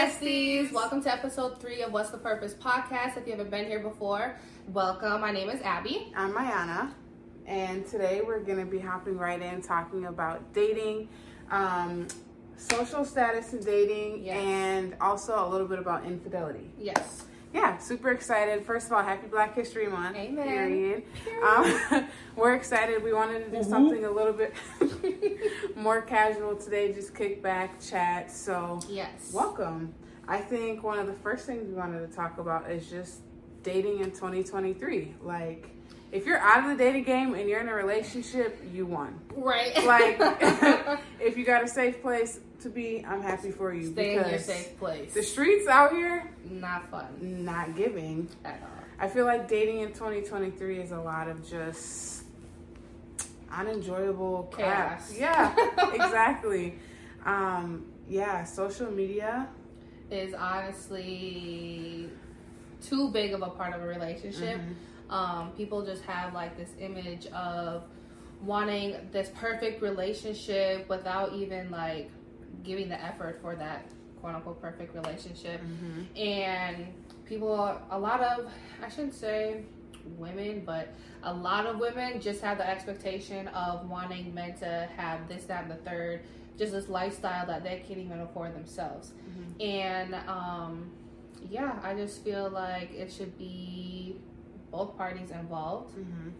besties. Welcome to episode three of What's the Purpose podcast. If you haven't been here before, welcome. My name is Abby. I'm Mayana, and today we're going to be hopping right in talking about dating, um, social status in dating, Yes. and also a little bit about infidelity. Yes. Yeah, super excited. First of all, happy Black History Month. Amen. Period. Um, we're excited. We wanted to do Mhm. something a little bit more casual today, just kick back, chat. So, Yes. welcome. I think one of the first things we wanted to talk about is just dating in 2023. Like, if you're out of the dating game and you're in a relationship, you won. Right. Like, if you got a safe place to be, I'm happy for you Stay in your safe place. the streets out here Not fun not giving. at all. I feel like dating in 2023 is a lot of just unenjoyable crap. Chaos. Yeah, exactly. Um, yeah, social media. Is honestly too big of a part of a relationship. Mhm. um, people just have like this image of wanting this perfect relationship without even like giving the effort for that quote unquote perfect relationship Mhm. and people a lot of i shouldn't say women but a lot of women just have the expectation of wanting men to have this that and the third just this lifestyle that they can't even afford themselves Mhm. and um, yeah, I just feel like it should be both parties involved. Mhm.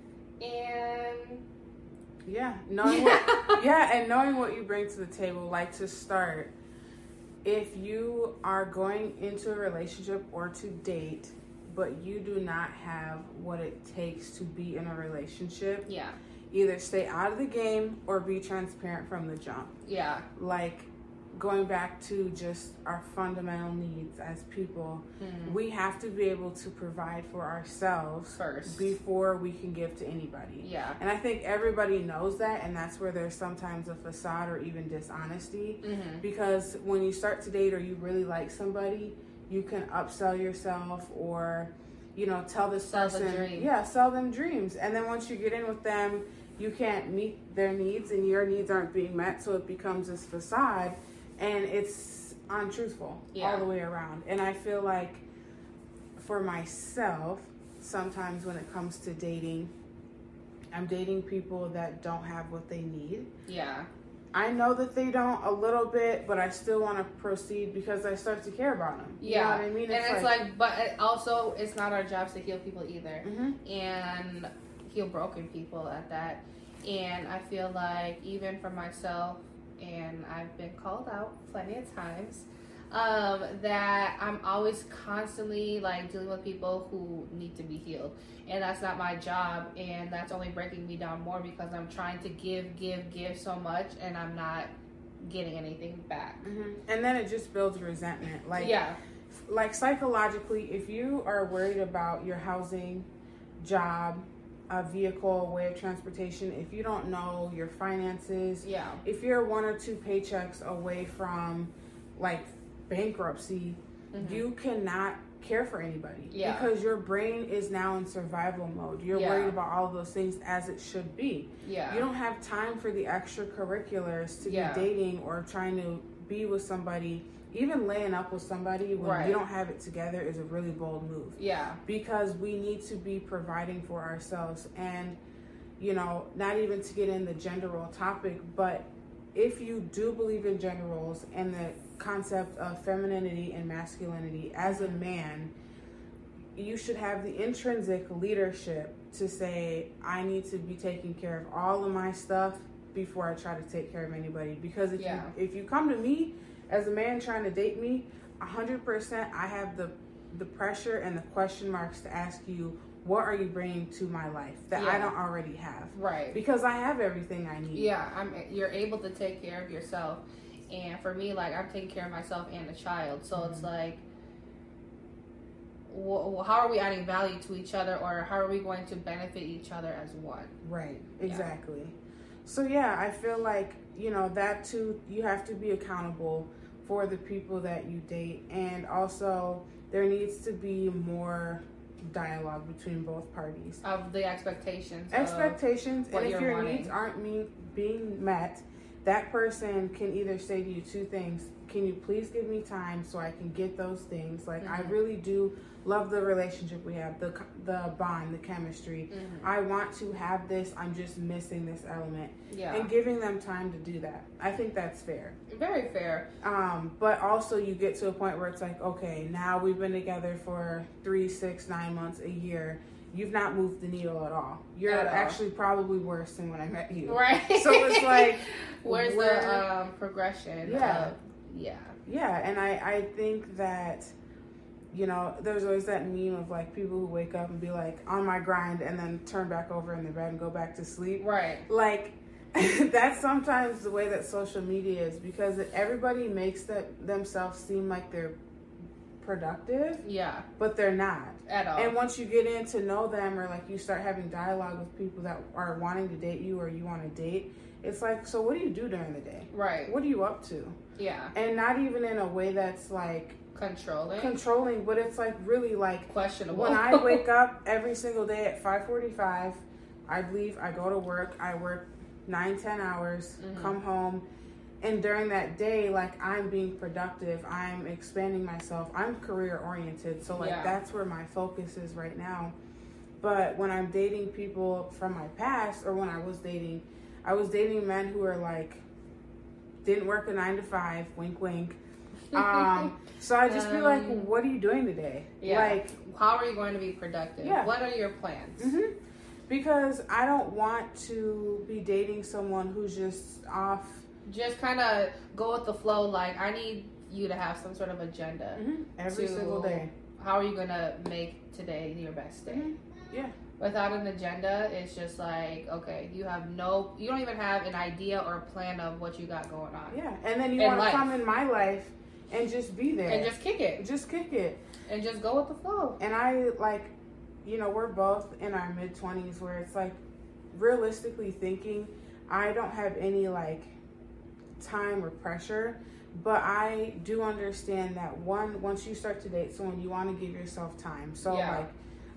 And Yeah, knowing what, yeah, and knowing what you bring to the table. Like to start, if you are going into a relationship or to date, but you do not have what it takes to be in a relationship, yeah, either stay out of the game or be transparent from the jump. yeah, Like going back to just our fundamental needs as people, mm, we have to be able to provide for ourselves first. before we can give to anybody. yeah. And I think everybody knows that, and that's where there's sometimes a facade or even dishonesty. Mm-hmm. Because when you start to date or you really like somebody, you can upsell yourself or, you know, tell this Sell the person, yeah, sell them dreams. And then once you get in with them, you can't meet their needs, and your needs aren't being met, so it becomes this facade, and it's untruthful Yeah. all the way around. And I feel like for myself, sometimes when it comes to dating, I'm dating people that don't have what they need. Yeah, I know that they don't a little bit, but I still want to proceed because I start to care about them. You know yeah. what I mean? and it's like, but it also, it's not our jobs to heal people either, Mhm. and heal broken people at that. And I feel like even for myself, and I've been called out plenty of times, um, that I'm always constantly like dealing with people who need to be healed, and that's not my job, and that's only breaking me down more because I'm trying to give, give, give so much, and I'm not getting anything back. Mhm. And then it just builds resentment. Like, yeah, like psychologically, if you are worried about your housing, job, a vehicle, way of transportation, if you don't know your finances, yeah, if you're one or two paychecks away from like bankruptcy, Mhm. you cannot care for anybody Yeah. because your brain is now in survival mode. You're Yeah. worried about all those things as it should be. yeah, You don't have time for the extracurriculars to Yeah. be dating or trying to be with somebody. Even laying up with somebody when Right. you don't have it together is a really bold move yeah, because we need to be providing for ourselves and you know not even to get in the gender role topic but if you do believe in gender roles and the concept of femininity and masculinity as a man you should have the intrinsic leadership to say i need to be taking care of all of my stuff before i try to take care of anybody because if Yeah. you if you come to me as a man trying to date me 100% i have the the pressure and the question marks to ask you what are you bringing to my life that i don't already have right. because i have everything i need Yeah, I'm. You're able to take care of yourself, and for me, like I'm taking care of myself and a child. So it's Mhm. like, wh- how are we adding value to each other, or how are we going to benefit each other as one? Right, Yeah. exactly. So yeah, I feel like, you know, that too you have to be accountable for the people that you date and also there needs to be more dialogue between both parties. Of the expectations. Expectations and if your wanting. needs aren't mean, being met, that person can either say to you two things can you please give me time so i can get those things like mm-hmm. i really do love the relationship we have the the bond the chemistry mm-hmm. i want to have this i'm just missing this element yeah and giving them time to do that i think that's fair very fair um but also you get to a point where it's like okay now we've been together for three six nine months a year you've not moved the needle at all. You're at actually all. probably worse than when I met you. Right. So it's like, where's where, the um, progression? Yeah. Of, yeah. Yeah, and I I think that. You know, there's always that meme of like people who wake up and be like on my grind and then turn back over in the bed and go back to sleep. Right. Like that's sometimes the way that social media is because everybody makes that themselves seem like they're productive. Yeah. But they're not. At all. And once you get in to know them or like you start having dialogue with people that are wanting to date you or you want to date, it's like, so what do you do during the day? Right. What are you up to? Yeah. And not even in a way that's like controlling. Controlling, but it's like really like questionable. When I wake up every single day at 5:45, I leave, I go to work, I work 9 10 hours, mm-hmm. come home and during that day like i'm being productive i'm expanding myself i'm career oriented so like yeah. that's where my focus is right now but when i'm dating people from my past or when i was dating i was dating men who are like didn't work a nine to five wink wink um, so i just um, be like what are you doing today yeah. like how are you going to be productive yeah. what are your plans mm-hmm. because i don't want to be dating someone who's just off just kind of go with the flow. Like I need you to have some sort of agenda mm-hmm. every single day. How are you gonna make today your best day? Mm-hmm. Yeah. Without an agenda, it's just like okay, you have no, you don't even have an idea or a plan of what you got going on. Yeah, and then you want to come in my life and just be there and just kick it, just kick it, and just go with the flow. And I like, you know, we're both in our mid twenties where it's like, realistically thinking, I don't have any like time or pressure. But I do understand that one, once you start to date someone, you want to give yourself time. So, yeah. like,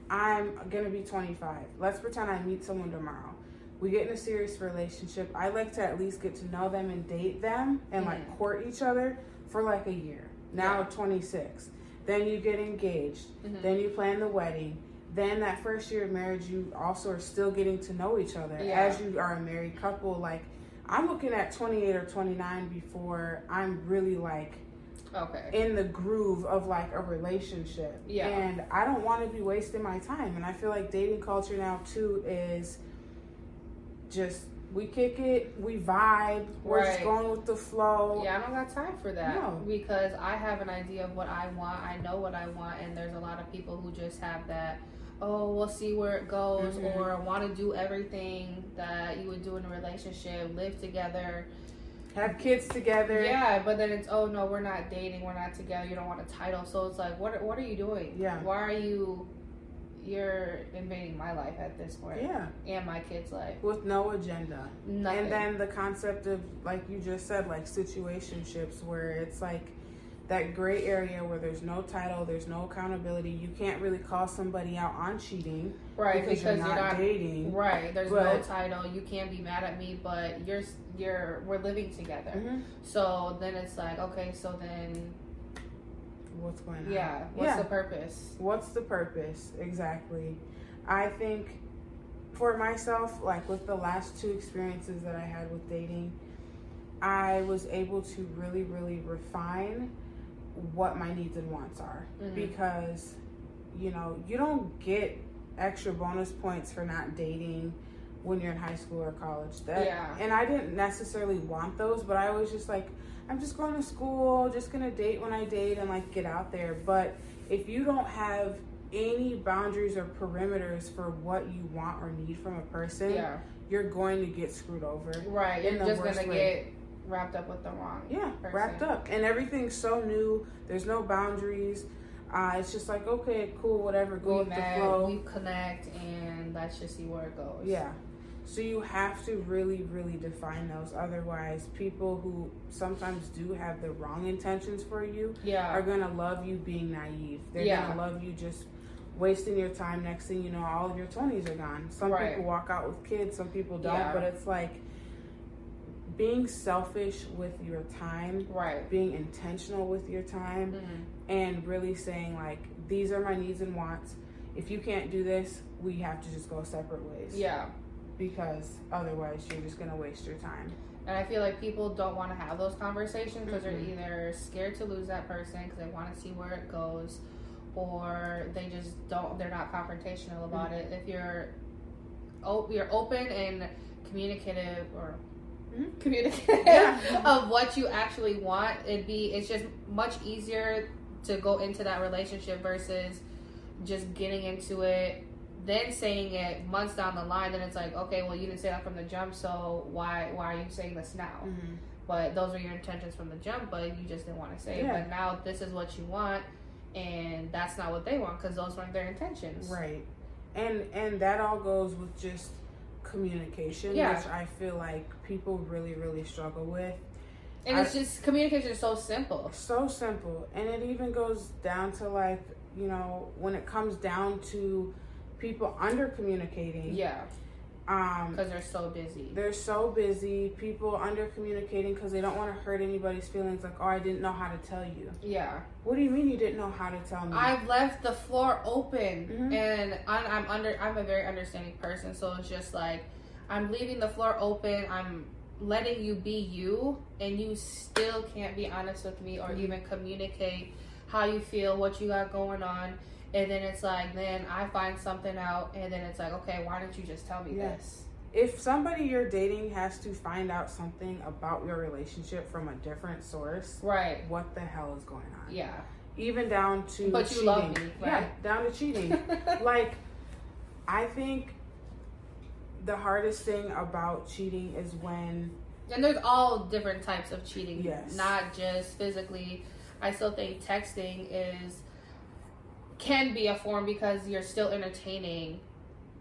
I'm gonna be 25. Let's pretend I meet someone tomorrow. We get in a serious relationship. I like to at least get to know them and date them and mm. like court each other for like a year. Now, yeah. 26. Then you get engaged. Mm-hmm. Then you plan the wedding. Then that first year of marriage, you also are still getting to know each other yeah. as you are a married couple. Like I'm looking at 28 or 29 before I'm really like okay in the groove of like a relationship. Yeah. And I don't want to be wasting my time. And I feel like dating culture now too is just we kick it, we vibe, we're right. just going with the flow. Yeah, I don't got time for that. No. Because I have an idea of what I want, I know what I want, and there's a lot of people who just have that oh, we'll see where it goes, mm-hmm. or want to do everything that you would do in a relationship, live together, have kids together. Yeah, but then it's oh no, we're not dating, we're not together. You don't want a title, so it's like, what what are you doing? Yeah, why are you? You're invading my life at this point. Yeah, and my kid's life with no agenda. Nothing. And then the concept of like you just said, like situationships, where it's like that gray area where there's no title, there's no accountability. You can't really call somebody out on cheating, right? Because, because you're, not you're, not dating, right? There's but, no title. You can't be mad at me, but you're you're we're living together. Mm-hmm. So then it's like, okay, so then what's going on? Yeah, what's yeah. the purpose? What's the purpose exactly? I think for myself, like with the last two experiences that I had with dating, I was able to really, really refine what my needs and wants are mm-hmm. because you know you don't get extra bonus points for not dating when you're in high school or college that yeah. and i didn't necessarily want those but i was just like i'm just going to school just gonna date when i date and like get out there. But if you don't have any boundaries or perimeters for what you want or need from a person yeah. you're going to get screwed over right you're just gonna way. get wrapped up with the wrong yeah person. wrapped up. And everything's so new. There's no boundaries. Uh, it's just like okay cool whatever. Go we with met, the flow. we connect and let's just see where it goes. Yeah so you have to really really define those otherwise people who sometimes do have the wrong intentions for you yeah. are gonna love you being naive they're yeah. gonna love you just wasting your time next thing you know all of your 20s are gone some right. people walk out with kids some people don't yeah. but it's like being selfish with your time, right. being intentional with your time, Mhm. and really saying like these are my needs and wants. If you can't do this, we have to just go separate ways. Yeah. Because otherwise, you're just gonna waste your time. And I feel like people don't want to have those conversations because they're Mhm. either scared to lose that person because they want to see where it goes, or they just don't. They're not confrontational about it. If you're, oh, you're open and communicative or Mhm. communicative Yeah. of what you actually want, it'd be. It's just much easier to go into that relationship versus just getting into it then saying it months down the line, then it's like, okay, well, you didn't say that from the jump, so why why are you saying this now? Mm-hmm. But those were your intentions from the jump, but you just didn't want to say it. Yeah. But now this is what you want, and that's not what they want because those weren't their intentions. Right. And and that all goes with just communication, Yeah. which I feel like people really, really struggle with. And I- it's just communication is so simple. So simple. And it even goes down to like, you know, when it comes down to people under communicating. Yeah, Um because they're so busy. they're so busy, people under communicating because they don't want to hurt anybody's feelings like, oh I didn't know how to tell you. Yeah, What do you mean you didn't know how to tell me? I've left the floor open, Mhm. and I'm, I'm under. I'm a very understanding person, so it's just like I'm leaving the floor open. I'm letting you be you, and you still can't be honest with me or Mhm. even communicate how you feel, what you got going on. And then it's like, then I find something out, and then it's like, okay, why didn't you just tell me Yeah. this? if somebody you're dating has to find out something about your relationship from a different source, Right. what the hell is going on? Yeah. Even down to But you love me, Yeah, down to cheating. like, I think the hardest thing about cheating is when And there's all different types of cheating. Yes. Not just physically. I still think texting is can be a form because you're still entertaining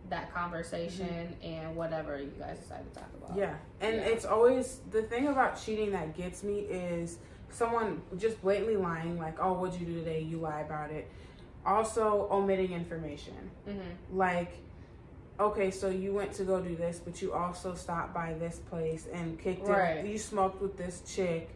that conversation and whatever you guys decide to talk about. Mm-hmm. yeah, and Yeah. it's always the thing about cheating that gets me is someone just blatantly lying, like, "Oh, what'd you do today?" You lie about it. Also, omitting information. Mm-hmm. like okay so you went to go do this but you also stopped by this place and kicked Right. it you smoked with this chick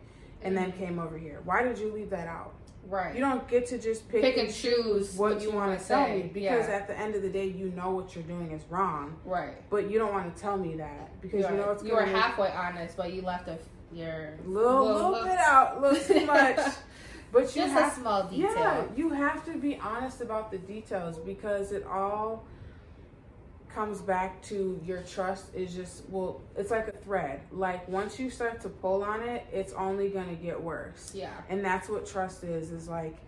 and then Mhm. came over here why did you leave that out Right. you don't get to just pick, Pick and choose what, you want wanna tell say. me because Yeah. at the end of the day you know what you're doing is wrong right. but you don't want to tell me that because You're you know it's you were halfway honest, but you left a your little, little, bit out a little too much but you Just have a small detail. Yeah, you have to be honest about the details because it all comes back to your trust is just well, it's like a thread. Like once you start to pull on it, it's only going to get worse. Yeah. And that's what trust is is like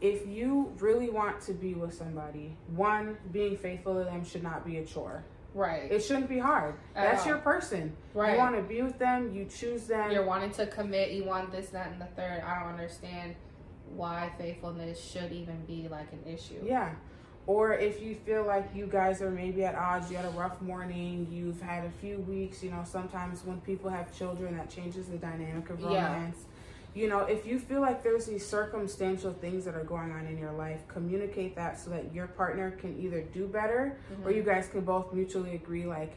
if you really want to be with somebody, one, being faithful to them should not be a chore. Right. It shouldn't be hard. At That's all. your person. right. You want to be with them, you choose them. You're wanting to commit, you want this, that, and the third. I don't understand why faithfulness should even be like an issue. Yeah. Or if you feel like you guys are maybe at odds, you had a rough morning, you've had a few weeks, you know, sometimes when people have children, that changes the dynamic of Yeah. romance. You know, if you feel like there's these circumstantial things that are going on in your life, communicate that so that your partner can either do better or Mhm. you guys can both mutually agree, like,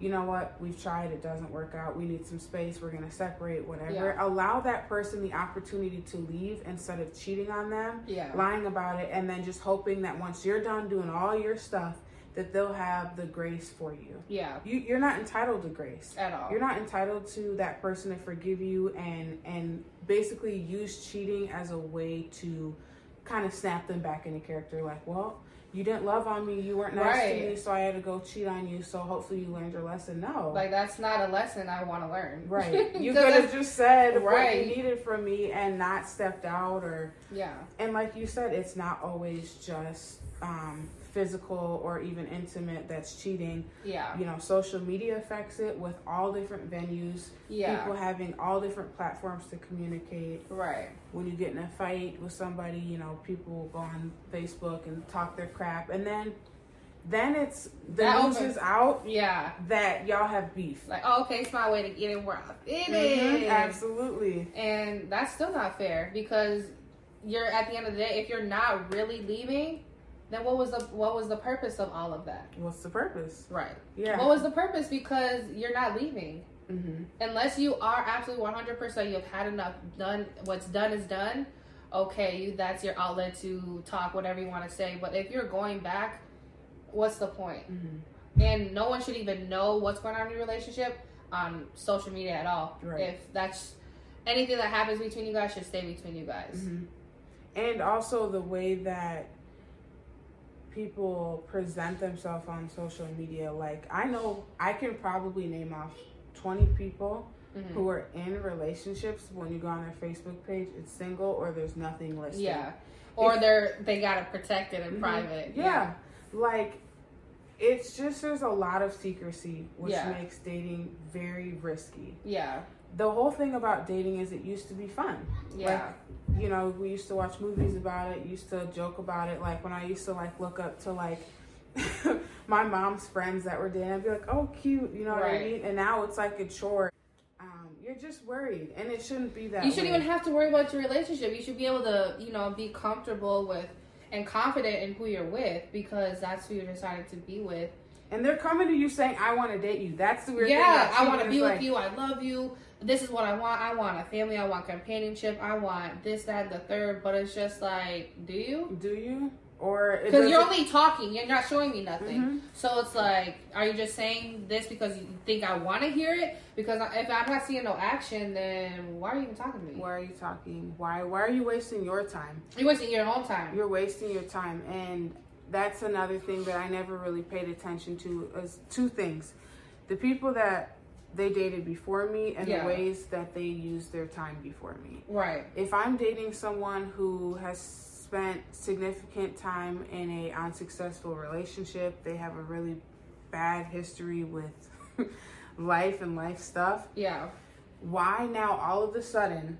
you know what, we've tried, it doesn't work out, we need some space, we're gonna separate, whatever. Yeah. Allow that person the opportunity to leave instead of cheating on them Yeah. lying about it and then just hoping that once you're done doing all your stuff that they'll have the grace for you. Yeah. You you're not entitled to grace. At all. You're not entitled to that person to forgive you and and basically use cheating as a way to kind of snap them back into character like, well, you didn't love on me, you weren't nice Right. to me, so I had to go cheat on you, so hopefully you learned your lesson. No. Like that's not a lesson I want to learn. Right. you could have just said what Right. you needed from me and not stepped out or Yeah. and like you said, it's not always just um, physical or even intimate that's cheating. Yeah. You know, social media affects it with all different venues, Yeah. people having all different platforms to communicate. Right. When you get in a fight with somebody, you know, people go on Facebook and talk their crap, and then then it's the That news opens- is out Yeah. that y'all have beef. Like, oh, okay, it's my way to get it where I fit Mhm, in. Absolutely. And that's still not fair because you're at the end of the day, if you're not really leaving, then what was the what was the purpose of all of that? What's the purpose? Right. Yeah. What was the purpose? Because you're not leaving. Mm-hmm. Unless you are absolutely 100%, you've had enough done, what's done is done. Okay, you, that's your outlet to talk whatever you want to say. But if you're going back, what's the point? Mm-hmm. And no one should even know what's going on in your relationship on social media at all. Right. If that's anything that happens between you guys, should stay between you guys. Mm-hmm. And also the way that people present themselves on social media. Like I know I can probably name off twenty people mm-hmm. who are in relationships. When you go on their Facebook page, it's single or there's nothing listed. Yeah, or if, they're they got it protected in mm-hmm. private. Yeah. yeah, like it's just there's a lot of secrecy, which yeah. makes dating very risky. Yeah. The whole thing about dating is it used to be fun. Yeah. Like, you know, we used to watch movies about it, used to joke about it. Like when I used to like look up to like my mom's friends that were dating, I'd be like, oh, cute, you know right. what I mean? And now it's like a chore. Um, you're just worried, and it shouldn't be that. You shouldn't way. even have to worry about your relationship. You should be able to, you know, be comfortable with and confident in who you're with because that's who you decided to be with. And they're coming to you saying, "I want to date you." That's the weird yeah, thing. Yeah, I want to be like, with you. I love you this is what I want. I want a family. I want companionship. I want this, that, and the third. But it's just like, do you? Do you? Or because you're only talking, you're not showing me nothing. Mm-hmm. So it's like, are you just saying this because you think I want to hear it? Because if I'm not seeing no action, then why are you even talking to me? Why are you talking? Why? Why are you wasting your time? You're wasting your own time. You're wasting your time, and that's another thing that I never really paid attention to. Is two things: the people that they dated before me and yeah. the ways that they used their time before me. Right. If I'm dating someone who has spent significant time in a unsuccessful relationship, they have a really bad history with life and life stuff. Yeah. Why now all of a sudden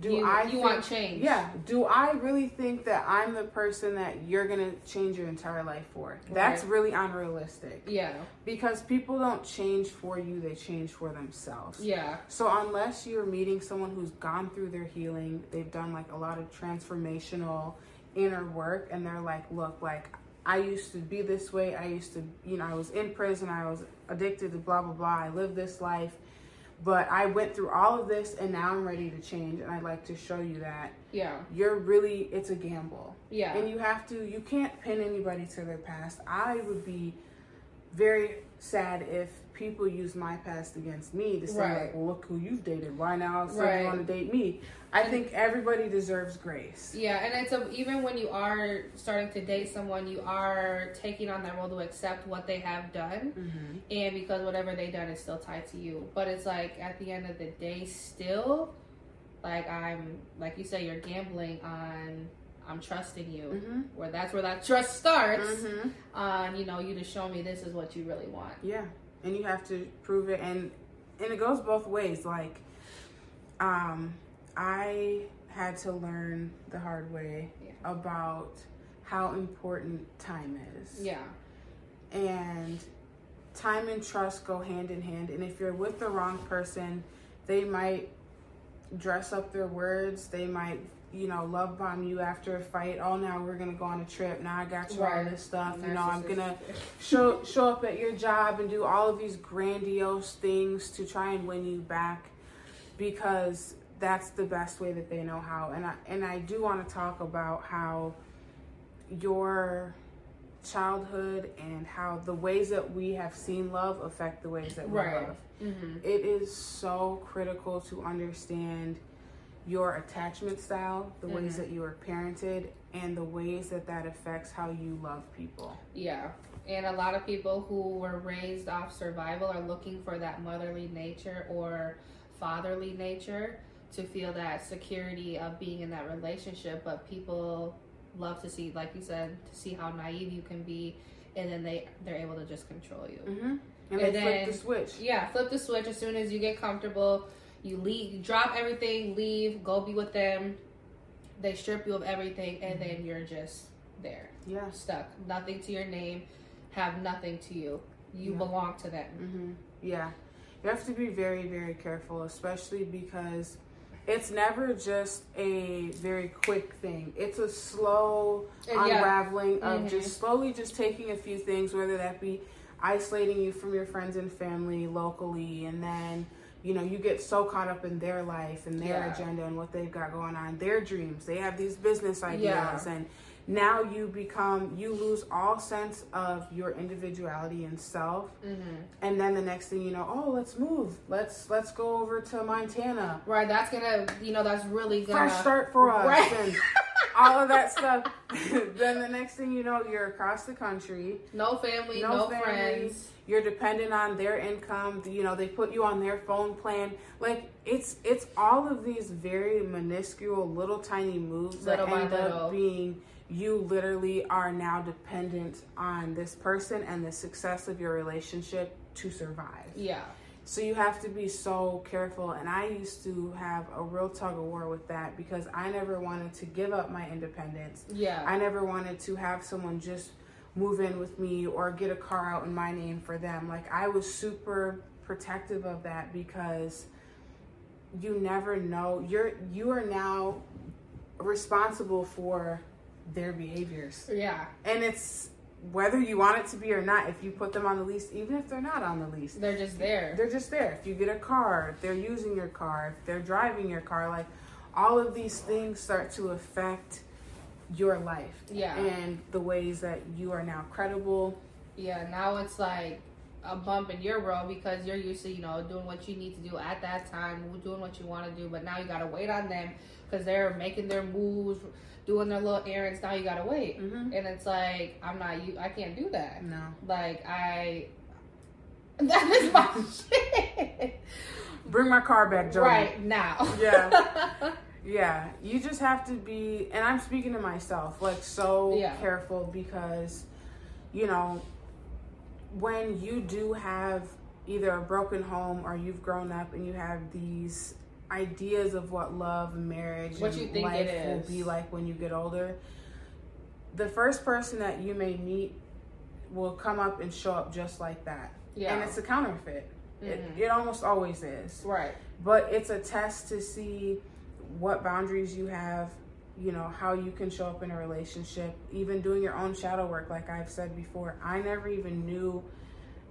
do you, I you think, want change? Yeah. Do I really think that I'm the person that you're gonna change your entire life for? Right. That's really unrealistic. Yeah. Because people don't change for you; they change for themselves. Yeah. So unless you're meeting someone who's gone through their healing, they've done like a lot of transformational inner work, and they're like, look, like I used to be this way. I used to, you know, I was in prison. I was addicted to blah blah blah. I lived this life but I went through all of this and now I'm ready to change and I'd like to show you that. Yeah. You're really it's a gamble. Yeah. And you have to you can't pin anybody to their past. I would be very sad if people use my past against me to say right. like, well, look who you've dated. Why now suddenly right. want to date me? I and, think everybody deserves grace. Yeah, and it's a, even when you are starting to date someone, you are taking on that role to accept what they have done, mm-hmm. and because whatever they done is still tied to you. But it's like at the end of the day, still, like I'm like you say, you're gambling on I'm trusting you. Mm-hmm. Where that's where that trust starts. Mm-hmm. On you know you to show me this is what you really want. Yeah, and you have to prove it, and and it goes both ways. Like, um, I had to learn the hard way yeah. about how important time is. Yeah, and time and trust go hand in hand. And if you're with the wrong person, they might dress up their words. They might you know, love bomb you after a fight. Oh, now we're gonna go on a trip. Now I got you right. all this stuff. You know, I'm gonna show show up at your job and do all of these grandiose things to try and win you back, because that's the best way that they know how. And I and I do want to talk about how your childhood and how the ways that we have seen love affect the ways that we right. love. Mm-hmm. It is so critical to understand your attachment style, the mm-hmm. ways that you are parented, and the ways that that affects how you love people. Yeah. And a lot of people who were raised off survival are looking for that motherly nature or fatherly nature to feel that security of being in that relationship. But people love to see, like you said, to see how naive you can be, and then they they're able to just control you. Mm-hmm. And, and, they then, flip the switch. Yeah, flip the switch as soon as you get comfortable you leave, you drop everything, leave, go be with them. They strip you of everything, and then you're just there. Yeah. Stuck. Nothing to your name, have nothing to you. You yeah. belong to them. Mm-hmm. Yeah. You have to be very, very careful, especially because it's never just a very quick thing. It's a slow unraveling yeah. of mm-hmm. just slowly just taking a few things, whether that be isolating you from your friends and family locally and then you know, you get so caught up in their life and their Yeah. agenda and what they've got going on, their dreams. They have these business ideas Yeah. and now you become you lose all sense of your individuality and self Mm-hmm. and then the next thing you know oh let's move let's let's go over to montana Right, that's gonna, you know, that's really gonna. fresh start for us Right. and all of that stuff then the next thing you know you're across the country No family, No no, family. friends. you're dependent on their income you know they put you on their phone plan like it's it's all of these very minuscule little tiny moves Little that end up being you literally are now dependent on this person and the success of your relationship to survive Yeah. so you have to be so careful. And I used to have a real tug of war with that because I never wanted to give up my independence. Yeah. I never wanted to have someone just move in with me or get a car out in my name for them. Like I was super protective of that because you never know. You're you are now responsible for their behaviors. yeah. And it's whether you want it to be or not, if you put them on the lease, even if they're not on the lease, They're just there. they're just there. If you get a car, if they're using your car, if they're driving your car, like all of these things start to affect your life Yeah. and the ways that you are now credible. Yeah, now it's like a bump in your world because you're used to, you know, doing what you need to do at that time, doing what you want to do, but now you got to wait on them because they're making their moves, doing their little errands. Now you got to wait. Mm-hmm. And it's like, I'm not, you, I can't do that. No. Like, I, that is my shit. Bring my car back, Jody. Right now. Yeah. Yeah, you just have to be, and I'm speaking to myself, like so Yeah. careful because, you know, when you do have either a broken home or you've grown up and you have these ideas of what love and marriage What you think life it will be like when you get older, the first person that you may meet will come up and show up just like that. yeah. And it's a counterfeit. It, Mhm. it almost always is right. but it's a test to see what boundaries you have you know how you can show up in a relationship even doing your own shadow work like i've said before i never even knew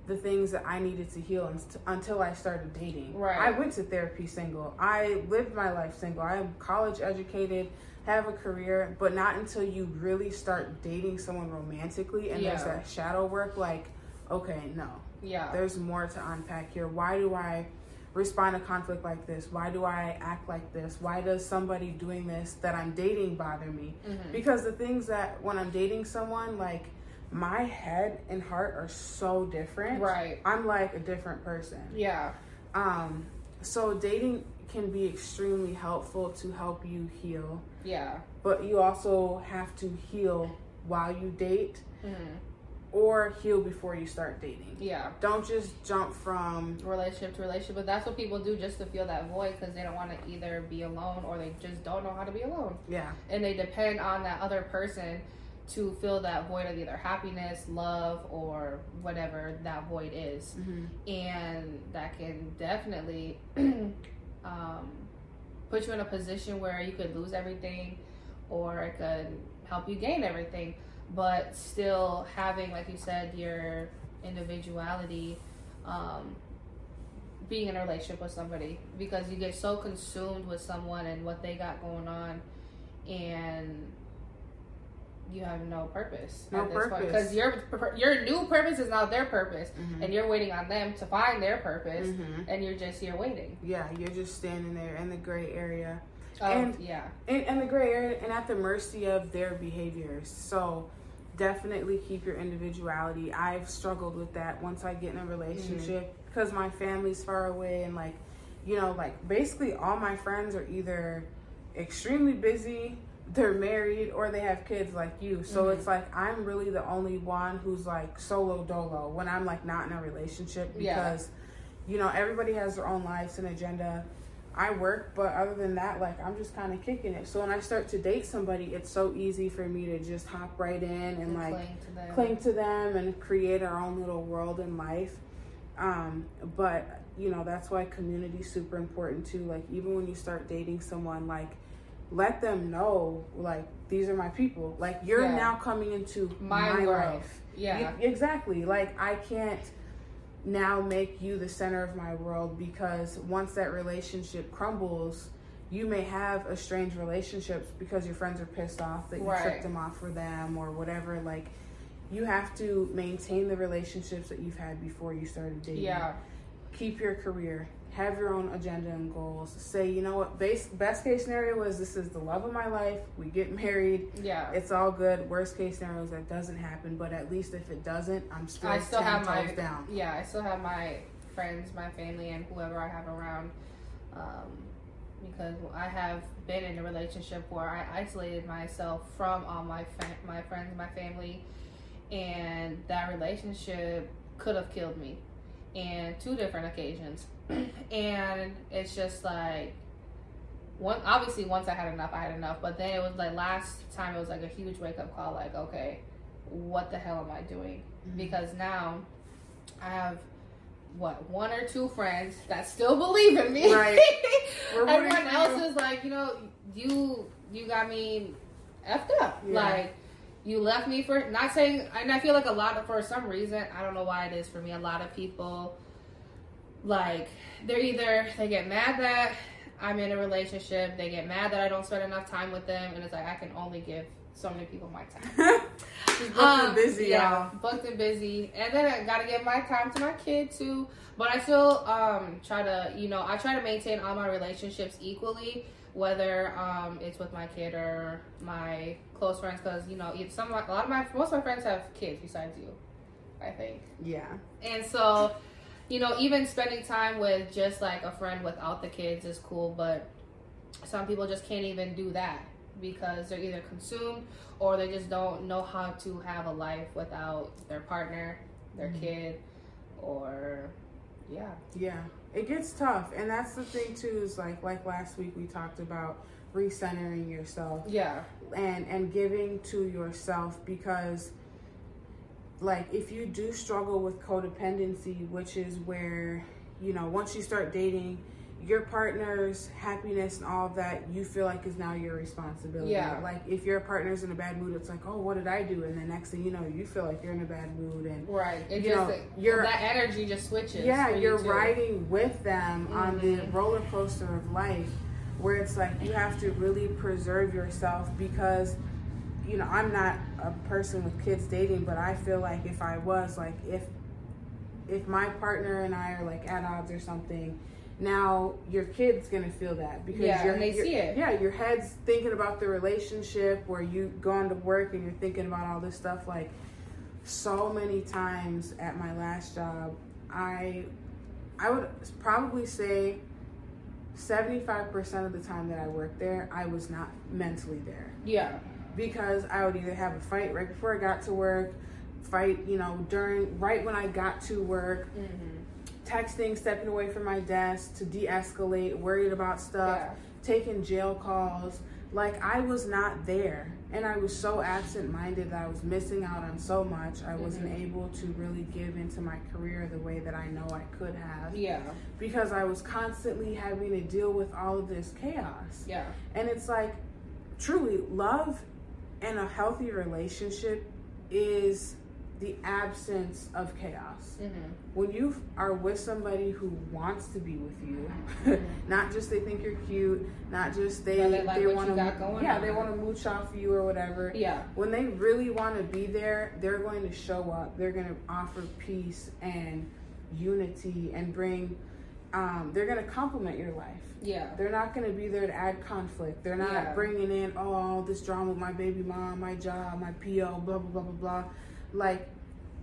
the things that i needed to heal until i started dating Right. i went to therapy single i lived my life single i'm college educated have a career but not until you really start dating someone romantically and there's that shadow work like okay no Yeah. there's more to unpack here. Why do I respond to conflict like this? Why do I act like this? Why does somebody doing this that I'm dating bother me? Mhm. Because the things that when I'm dating someone, like my head and heart are so different. Right. I'm like a different person. Yeah. Um, so dating can be extremely helpful to help you heal, Yeah. but you also have to heal while you date hmm or heal before you start dating. Yeah. Don't just jump from relationship to relationship, but that's what people do just to fill that void because they don't want to either be alone or they just don't know how to be alone, yeah. and they depend on that other person to fill that void of either happiness, love, or whatever that void is, Mm-hmm. and that can definitely um, put you in a position where you could lose everything, or it could help you gain everything, but still having, like you said, your individuality. Um, being in a relationship with somebody because you get so consumed with someone and what they got going on and you have no purpose No purpose. because your your new purpose is not their purpose Mhm. and you're waiting on them to find their purpose Mhm. and you're just here waiting Yeah, you're just standing there in the gray area, oh And- yeah in, in the gray area, and at the mercy of their behaviors. So, definitely keep your individuality. I've struggled with that once I get in a relationship because my family's far away, and like, you know, like basically all my friends are either extremely busy, they're married, or they have kids like you. So Mhm. it's like I'm really the only one who's like solo dolo when I'm like not in a relationship Yeah. because, you know, everybody has their own lives and agenda. I work, but other than that, like I'm just kind of kicking it. So when I start to date somebody, it's so easy for me to just hop right in and, and like cling to them cling to them and create our own little world in life. Um, but you know that's why community is super important too. Like even when you start dating someone, like let them know like these are my people. Like you're Yeah. now coming into my, my, world life. yeah exactly. Like I can't now make you the center of my world because once that relationship crumbles, you may have a strange relationships because your friends are pissed off that you Right. tricked them off for them or whatever. Like, you have to maintain the relationships that you've had before you started dating. Yeah. Keep your career. Have your own agenda and goals. Say, you know what? Base, best case scenario is this is the love of my life. We get married. Yeah. It's all good. Worst case scenario is that doesn't happen. But at least if it doesn't, I'm still, I still 10 have my down. yeah. I still have my friends, my family, and whoever I have around. Um, because I have been in a relationship where I isolated myself from all my fa- my friends, my family, and that relationship could have killed me, and two different occasions. and it's just like one. Obviously, once I had enough, I had enough. But then it was like last time, it was like a huge wake up call. Like, okay, what the hell am I doing? Mhm. because now I have what one or two friends that still believe in me. Right. Everyone else is like, you know, you you got me effed up. Yeah. Like you left me for not saying, and I feel like a lot of for some reason I don't know why it is for me. A lot of people like they're either they get mad that I'm in a relationship, they get mad that I don't spend enough time with them, and it's like I can only give so many people my time. She's booked and Um, busy, yeah, y'all. booked and busy, and then I gotta give my time to my kid too. But I still um try to, you know, I try to maintain all my relationships equally, whether um it's with my kid or my close friends, because you know, some a lot of my most of my friends have kids besides you, I think, Yeah. and so. You know, even spending time with just like a friend without the kids is cool, but some people just can't even do that because they're either consumed or they just don't know how to have a life without their partner, their Mhm. kid, or yeah, Yeah. It gets tough. And that's the thing too, is like like last week we talked about recentering yourself yeah, and and giving to yourself because like if you do struggle with codependency which is where you know once you start dating your partner's happiness and all that you feel like is now your responsibility Yeah. like if your partner's in a bad mood it's like oh what did i do and the next thing you know you feel like you're in a bad mood and right. It You just know, you're- that energy just switches. yeah, you you're too. riding with them on the Mhm. roller coaster of life, where it's like you have to really preserve yourself because, you know, I'm not a person with kids dating, but I feel like if I was, like, if if my partner and I are like at odds or something, now your kid's gonna feel that because Yeah, your, they your- see it. Yeah, your head's thinking about the relationship where you going to work and you're thinking about all this stuff. Like so many times at my last job, I I would probably say 75% of the time that I worked there, I was not mentally there Yeah, because I would either have a fight right before I got to work, fight, you know, during right when I got to work, mm-hmm. texting, stepping away from my desk to de-escalate, worried about stuff, yeah, taking jail calls. Like I was not there, and I was so absent-minded that I was missing out on so much. I wasn't Mhm. able to really give into my career the way that I know I could have yeah, because I was constantly having to deal with all of this chaos. yeah, And it's like, truly, love and a healthy relationship is the absence of chaos. mm-hmm. When you are with somebody who wants to be with you, not just they think you're cute, not just they they like you want to yeah on. they want to mooch off you or whatever. yeah, When they really want to be there, they're going to show up. They're going to offer peace and unity and bring. Um, they're going to complement your life. yeah, They're not going to be there to add conflict. They're not Yeah. bringing in oh all this drama with my baby mom, my job, my PO, blah blah blah blah blah. Like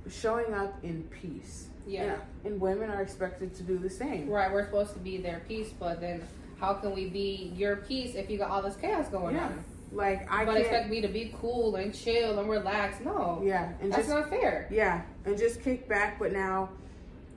showing up in peace. yeah. And, and women are expected to do the same. Right, we're supposed to be their peace, but then how can we be your peace if you got all this chaos going Yeah. on? Like I but expect me to be cool and chill and relax. No, yeah, and that's just not fair. yeah, and just kick back. But now,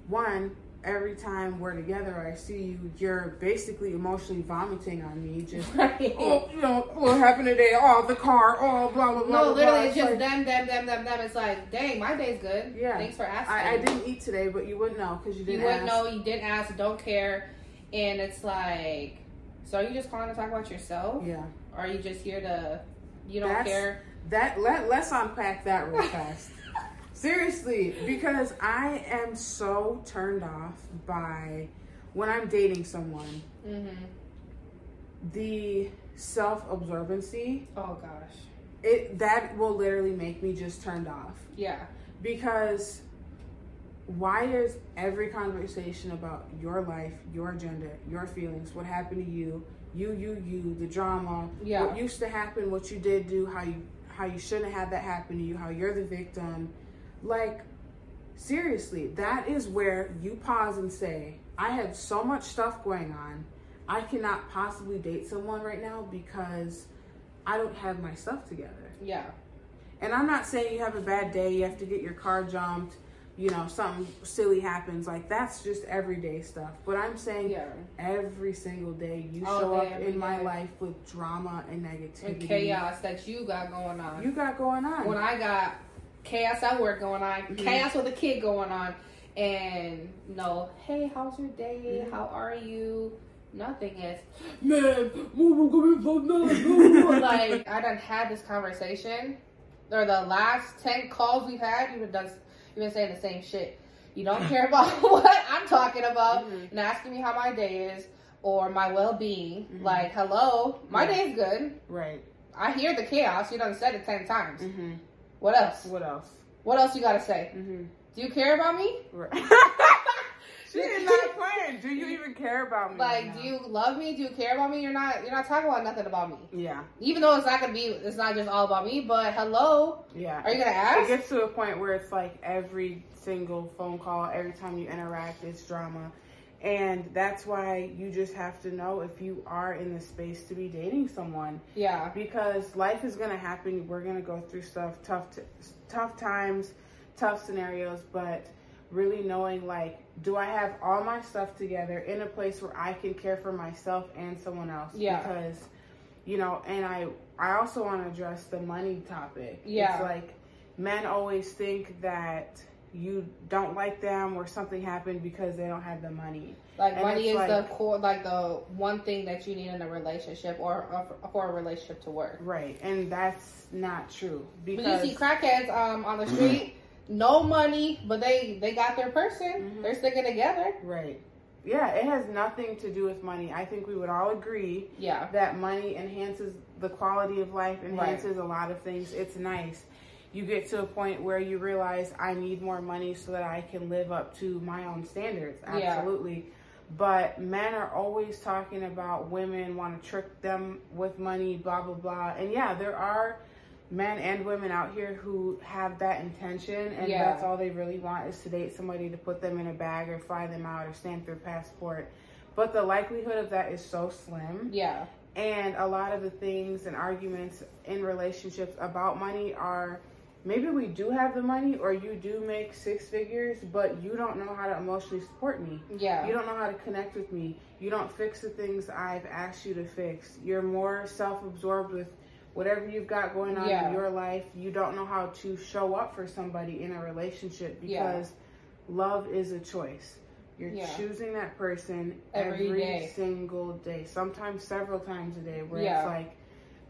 one every time we're together, I see you. You're basically emotionally vomiting on me. Just Right. oh, you know what happened today? Oh, the car. Oh, blah blah blah. No, literally, blah. it's just like- them, them, them, them, them. It's like, dang, my day's good. Yeah. Thanks for asking. I, I didn't eat today, but you wouldn't know because you You didn't. You wouldn't ask. know. You didn't ask. Don't care. And it's like, so are you just calling to talk about yourself? Yeah, Or are you just here to, you don't That's- care? that let let's unpack that real fast. Seriously, because I am so turned off by when I'm dating someone, Mhm. the self absorbency, Oh gosh. it that will literally make me just turned off. Yeah. Because why is every conversation about your life, your agenda, your feelings, what happened to you, you, you, you, the drama, Yeah. what used to happen, what you did do, how you how you shouldn't have that happen to you, how you're the victim. Like seriously, that is where you pause and say, I had so much stuff going on. I cannot possibly date someone right now because I don't have my stuff together. Yeah. And I'm not saying you have a bad day, you have to get your car jumped, you know, something silly happens. Like that's just everyday stuff. But I'm saying Yeah. every single day you All show day, up in my life with drama and negativity. And chaos that you got going on. You got going on. when I got chaos at work going on, Mhm. chaos with a kid going on, and no, hey, how's your day? Mhm. How are you? Nothing is, man, mama, come here, fuck no, no." like I done had this conversation, or the last ten calls we've had, you've been done, you've been saying the same shit. You don't care about what I'm talking about, Mhm. and asking me how my day is or my well being. Mhm. Like, hello, my Yeah. day's good. right. I hear the chaos. You done said it ten times. hmm What else? What else? What else you gotta say? hmm Do you care about me? Right. she is not playing. Do you even care about me? Like, right do you love me? Do you care about me? You're not. You're not talking about nothing about me. Yeah. Even though it's not gonna be. It's not just all about me. But hello, Yeah. are you gonna ask? It gets to a point where it's like every single phone call, every time you interact, it's drama. And that's why you just have to know if you are in the space to be dating someone Yeah. because life is going to happen. We're going to go through stuff, tough, t- tough times, tough scenarios, but really knowing like, do I have all my stuff together in a place where I can care for myself and someone else? Yeah. Because, you know, and I, I also want to address the money topic. Yeah. It's like men always think that you don't like them or something happened because they don't have the money. Like And money is it's the core, like the one thing that you need in a relationship or, or for a relationship to work. Right. And that's not true. But Because you see crackheads um on the street, no money, but they they got their person. Mhm. They're sticking together. Right. Yeah, it has nothing to do with money. I think we would all agree Yeah. that money enhances the quality of life, enhances a lot of things. It's nice. You get to a point where you realize I need more money so that I can live up to my own standards. Yeah. Absolutely. But men are always talking about women want to trick them with money, blah, blah, blah. And yeah, there are men and women out here who have that intention and Yeah. that's all they really want is to date somebody to put them in a bag or fly them out or stamp their passport. But the likelihood of that is so slim. Yeah. And a lot of the things and arguments in relationships about money are maybe we do have the money or you do make six figures, but you don't know how to emotionally support me. Yeah. You don't know how to connect with me. You don't fix the things I've asked you to fix. You're more self absorbed with whatever you've got going on Yeah. in your life. You don't know how to show up for somebody in a relationship Yeah. because love is a choice. You're Yeah. choosing that person Every every, day. single day, sometimes several times a day, where Yeah. it's like,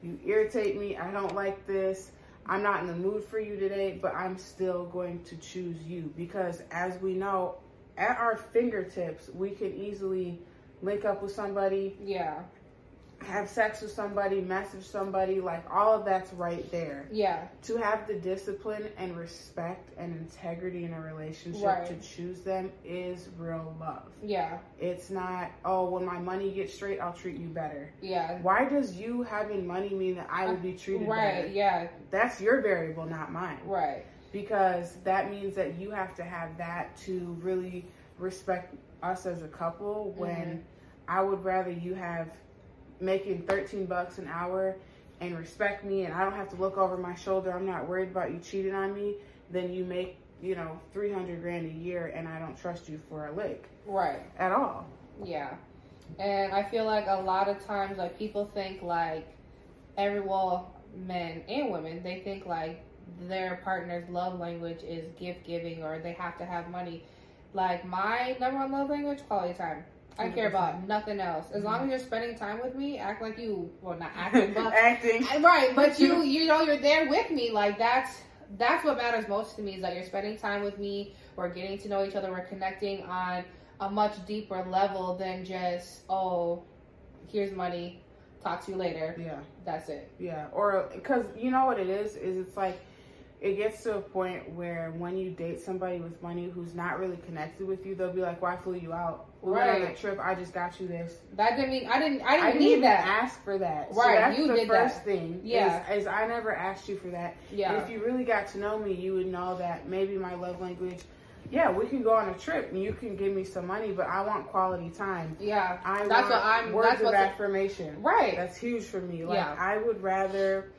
you irritate me, I don't like this, I'm not in the mood for you today, but I'm still going to choose you because, as we know, at our fingertips, we can easily link up with somebody, Yeah. Have sex with somebody, message somebody, like all of that's right there. Yeah. To have the discipline and respect and integrity in a relationship Right. to choose them is real love. Yeah. It's not, oh, when my money gets straight, I'll treat you better. Yeah. Why does you having money mean that I would be treated Right. better? Yeah. That's your variable, not mine. Right. Because that means that you have to have that to really respect us as a couple when Mm-hmm. I would rather you have making 13 bucks an hour and respect me and I don't have to look over my shoulder. I'm not worried about you cheating on me. Then you make, you know, 300 grand a year and I don't trust you for a lick Right. at all. Yeah. And I feel like a lot of times, like, people think, like, every, well, men and women, they think, like, their partner's love language is gift giving or they have to have money. Like, my number one love language, quality time. I care about nothing else. As long as you're spending time with me, act like you, well, not acting, but Acting. right, but you, you know, you're there with me. Like, that's that's what matters most to me is that you're spending time with me. We're getting to know each other. We're connecting on a much deeper level than just oh, here's money. Talk to you later. Yeah. That's it. Yeah. Or because you know what it is is it's like it gets to a point where when you date somebody with money who's not really connected with you, they'll be like, "Why flew you out? We went on Right. a trip. I just got you this. That didn't mean I didn't. I didn't, I didn't need even that. ask for that. So Right, that's you the did first that. thing. Yeah. Is, is I never asked you for that. Yeah. If you really got to know me, you would know that maybe my love language. Yeah, we can go on a trip and you can give me some money, but I want quality time. yeah. I that's what I'm. words That's of affirmation. Right. That's huge for me. Like Yeah. I would rather,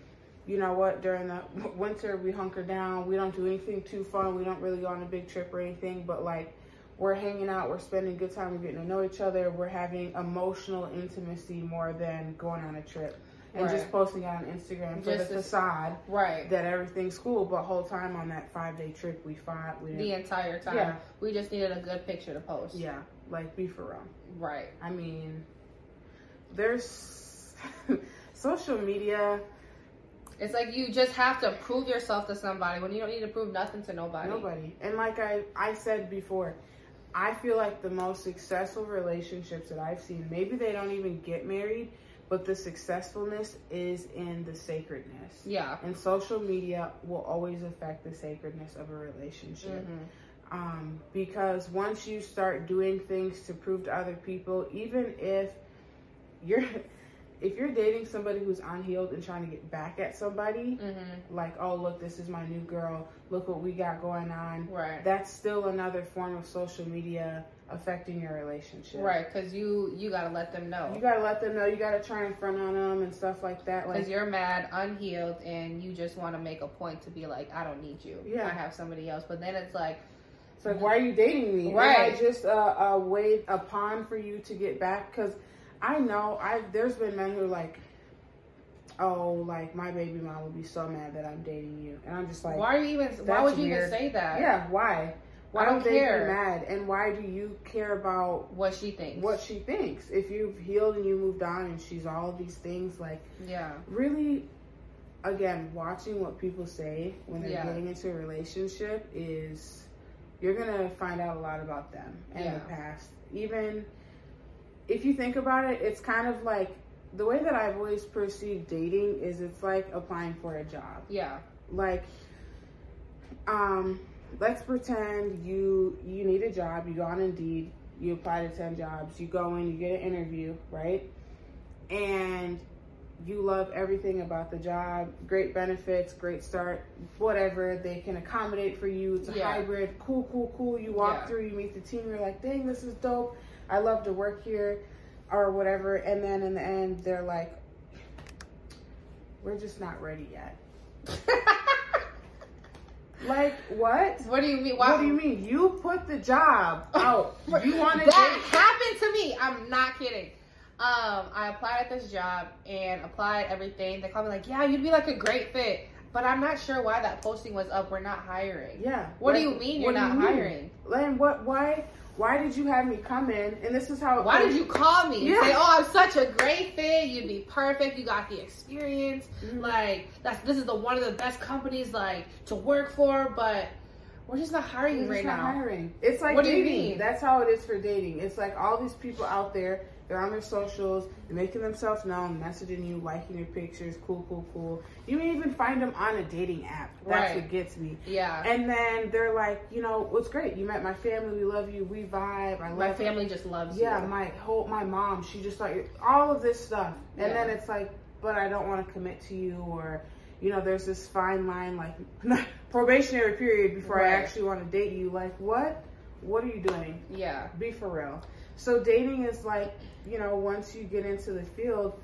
you know what, during the winter we hunker down. We don't do anything too fun. We don't really go on a big trip or anything. But like, we're hanging out. We're spending good time. We're getting to know each other. We're having emotional intimacy more than going on a trip and Right. just posting on Instagram for Just the facade Right. that everything's cool. But whole time on that five day trip, we fought. We The entire time. Yeah. We just needed a good picture to post. Yeah, like be for real. Right. I mean, there's social media. It's like you just have to prove yourself to somebody when you don't need to prove nothing to nobody. Nobody. And like I, I said before, I feel like the most successful relationships that I've seen, maybe they don't even get married, but the successfulness is in the sacredness. Yeah. And social media will always affect the sacredness of a relationship. hmm Um, because once you start doing things to prove to other people, even if you're if you're dating somebody who's unhealed and trying to get back at somebody, hmm like, oh look, this is my new girl, look what we got going on. Right. That's still another form of social media affecting your relationship. Right. Because you you gotta let them know. You gotta let them know. You gotta try and front on them and stuff like that. Because Like, you're mad, unhealed, and you just want to make a point to be like, I don't need you. Yeah. I have somebody else. But then it's like, it's like, why are you dating me? Right. Am I just a, a way, a pawn for you to get back? Because I know I there's been men who are like, oh, like my baby mom would be so mad that I'm dating you, and I'm just like, why are you even? Why would you weird. even say that? yeah, why? Why I don't they care. be mad? And why do you care about What she thinks. what she thinks? If you've healed and you moved on, and she's all these things, like Yeah. really, again, watching what people say when they're Yeah. getting into a relationship is you're gonna find out a lot about them and Yeah. the past. Even if you think about it, it's kind of like the way that I've always perceived dating is it's like applying for a job. Yeah. Like, um, let's pretend you you need a job. You go on Indeed. You apply to ten jobs. You go in. You get an interview, right? And you love everything about the job. Great benefits, great start, whatever they can accommodate for you. It's a Yeah. hybrid. Cool, cool, cool. You walk Yeah. through. You meet the team. You're like, dang, this is dope. I love to work here, or whatever. And then in the end, they're like, we're just not ready yet. Like what? what do you mean? Why? What do you mean? You put the job out. You want that happened to me. I'm not kidding. Um, I applied at this job and applied everything. They called me like, yeah, you'd be like a great fit. But I'm not sure why that posting was up. We're not hiring. Yeah. What do you mean you're not mean? hiring? Len, what? Why? Why did you have me come in? And this is how. Why did you call me Yeah. say, "Oh, I'm such a great fit. You'd be perfect. You got the experience. Mhm. Like that's this is the one of the best companies like to work for." But we're just not hiring you right just not now. hiring. It's like What do you dating. mean? That's how it is for dating. It's like all these people out there. They're on their socials, they're making themselves known, messaging you, liking your pictures, cool, cool, cool. You may even find them on a dating app. That's Right. what gets me. Yeah, And then they're like, you know, what's great? You met my family. We love you. We vibe. I love my family just loves Yeah, you. Yeah. My whole my mom. She just like all of this stuff, and Yeah. then it's like, but I don't want to commit to you, or you know, there's this fine line like probationary period before I actually want to date you. Like what? What are you doing? yeah, Be for real. So dating is like, you know, once you get into the field.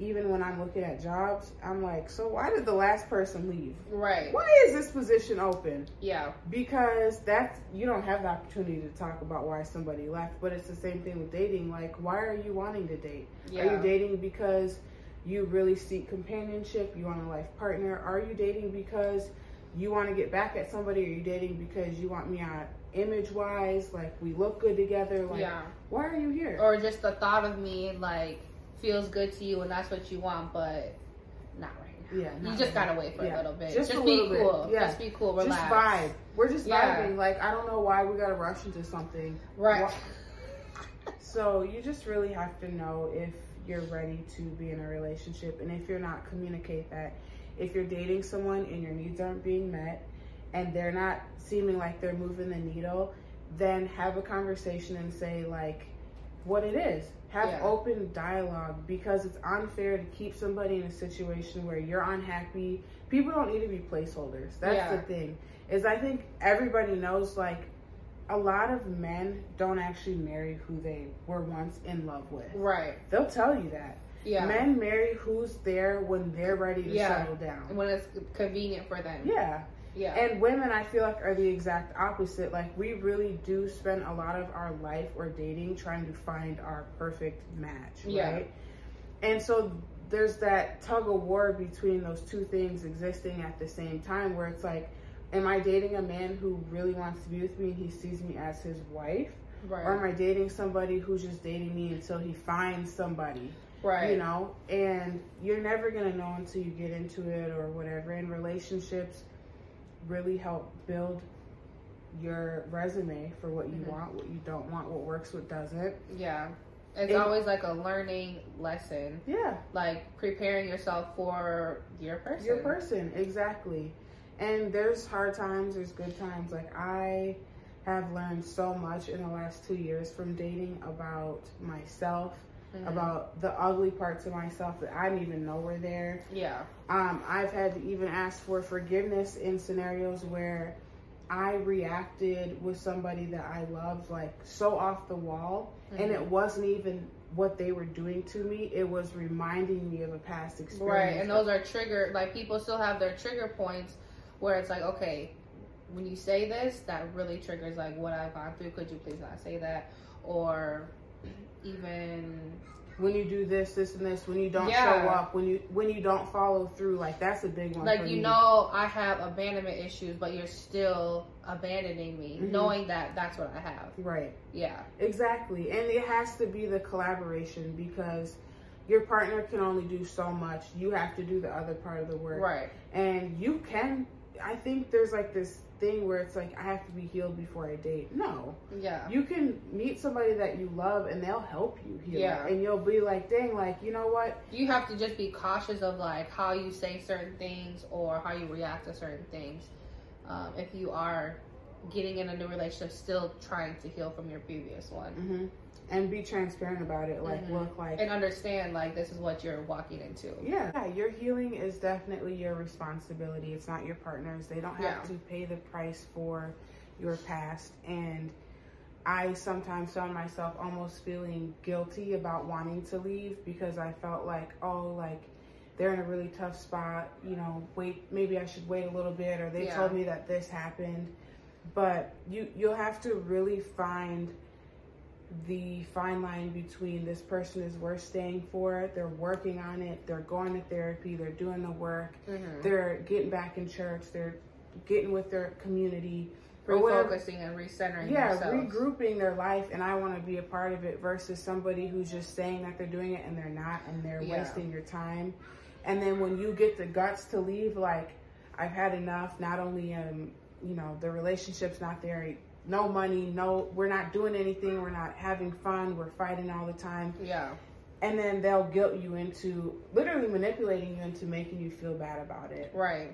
Even when I'm looking at jobs, I'm like, so why did the last person leave? right. Why is this position open? Yeah, because that's you don't have the opportunity to talk about why somebody left but it's the same thing with dating like why are you wanting to date Yeah. are you dating because you really seek companionship you want a life partner are you dating because you want to get back at somebody or you're dating because you want me on image wise like we look good together like yeah. why are you here Or just the thought of me like feels good to you, and that's what you want, but not right Yeah, you just right gotta wait for Yeah. a little bit. Just Just, be bit. cool. Yeah. Just be cool. Relax. Just vibe. We're just Yeah. vibing. Like I don't know why we gotta rush into something. Right. So you just really have to know if you're ready to be in a relationship, and if you're not, communicate that. If you're dating someone and your needs aren't being met, and they're not seeming like they're moving the needle, then have a conversation and say like what it is. Have Yeah. open dialogue because it's unfair to keep somebody in a situation where you're unhappy. People don't need to be placeholders. That's Yeah. the thing. Is I think everybody knows like a lot of men don't actually marry who they were once in love with. Right. They'll tell you that. Yeah. Men marry who's there when they're ready to Yeah. settle down. when it's convenient for them. Yeah. Yeah. And women, I feel like, are the exact opposite. Like, we really do spend a lot of our life or dating trying to find our perfect match, Yeah. right? And so there's that tug of war between those two things existing at the same time where it's like, am I dating a man who really wants to be with me and he sees me as his wife? right. Or am I dating somebody who's just dating me until he finds somebody? Right. you know and you're never going to know until you get into it or whatever and relationships really help build your resume for what you Mhm. want what you don't want what works what doesn't Yeah. It's And- always like a learning lesson, yeah like preparing yourself for your person. your person exactly and there's hard times there's good times like i have learned so much in the last two years from dating about myself Mhm. about the ugly parts of myself that i didn't even know were there Yeah. Um, I've had to even ask for forgiveness in scenarios where I reacted with somebody that I loved like so off the wall, and Mhm. it wasn't even what they were doing to me. It was reminding me of a past experience. Right. And those are trigger like people still have their trigger points where it's like, okay, when you say this, that really triggers like what I've gone through. Could you please not say that? Or even when you do this, this, and this, when you don't Yeah. show up, when you when you don't follow through, like that's a big one. like for you me. know I have abandonment issues, but you're still abandoning me, Mhm. knowing that that's what I have. right? Yeah. Exactly. And it has to be the collaboration because your partner can only do so much. You have to do the other part of the work. Right. And you can, I think there's like this thing where it's like, I have to be healed before I date. No. Yeah. You can meet somebody that you love and they'll help you heal. Yeah. And you'll be like, dang, like, you know what? you have to just be cautious of like how you say certain things or how you react to certain things um, if you are getting in a new relationship still trying to heal from your previous one hmm And be transparent about it. Like, Mhm. look, like, and understand like this is what you're walking into Yeah. yeah, your healing is definitely your responsibility. It's not your partner's. They don't have Yeah. to pay the price for your past. And I sometimes found myself almost feeling guilty about wanting to leave because I felt like, oh, like they're in a really tough spot. You know, wait, maybe I should wait a little bit, or they Yeah. told me that this happened. But you you'll have to really find the fine line between this person is worth staying for, they're working on it, they're going to therapy, they're doing the work, mm-hmm. they're getting back in church, they're getting with their community, refocusing and recentering Yeah, themselves regrouping their life, and I want to be a part of it versus somebody who's just saying that they're doing it and they're not, and they're Yeah. wasting your time. And then when you get the guts to leave, like I've had enough. Not only um, you know, the relationship's not there, no money, no, we're not doing anything, we're not having fun, we're fighting all the time, yeah and then they'll guilt you into literally manipulating you into making you feel bad about it. right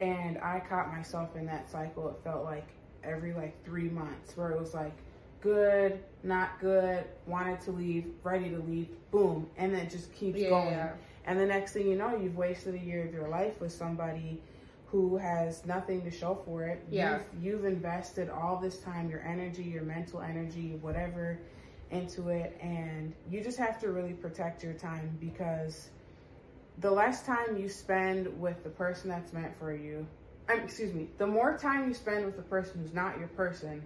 And I caught myself in that cycle. It felt like every like three months where it was like good, not good, wanted to leave, ready to leave, boom, and then it just keeps yeah, going. And the next thing you know, you've wasted a year of your life with somebody who has nothing to show for it. Yeah. You've, you've invested all this time, your energy, your mental energy, whatever, into it, and you just have to really protect your time because the less time you spend with the person that's meant for you, um, excuse me, the more time you spend with the person who's not your person,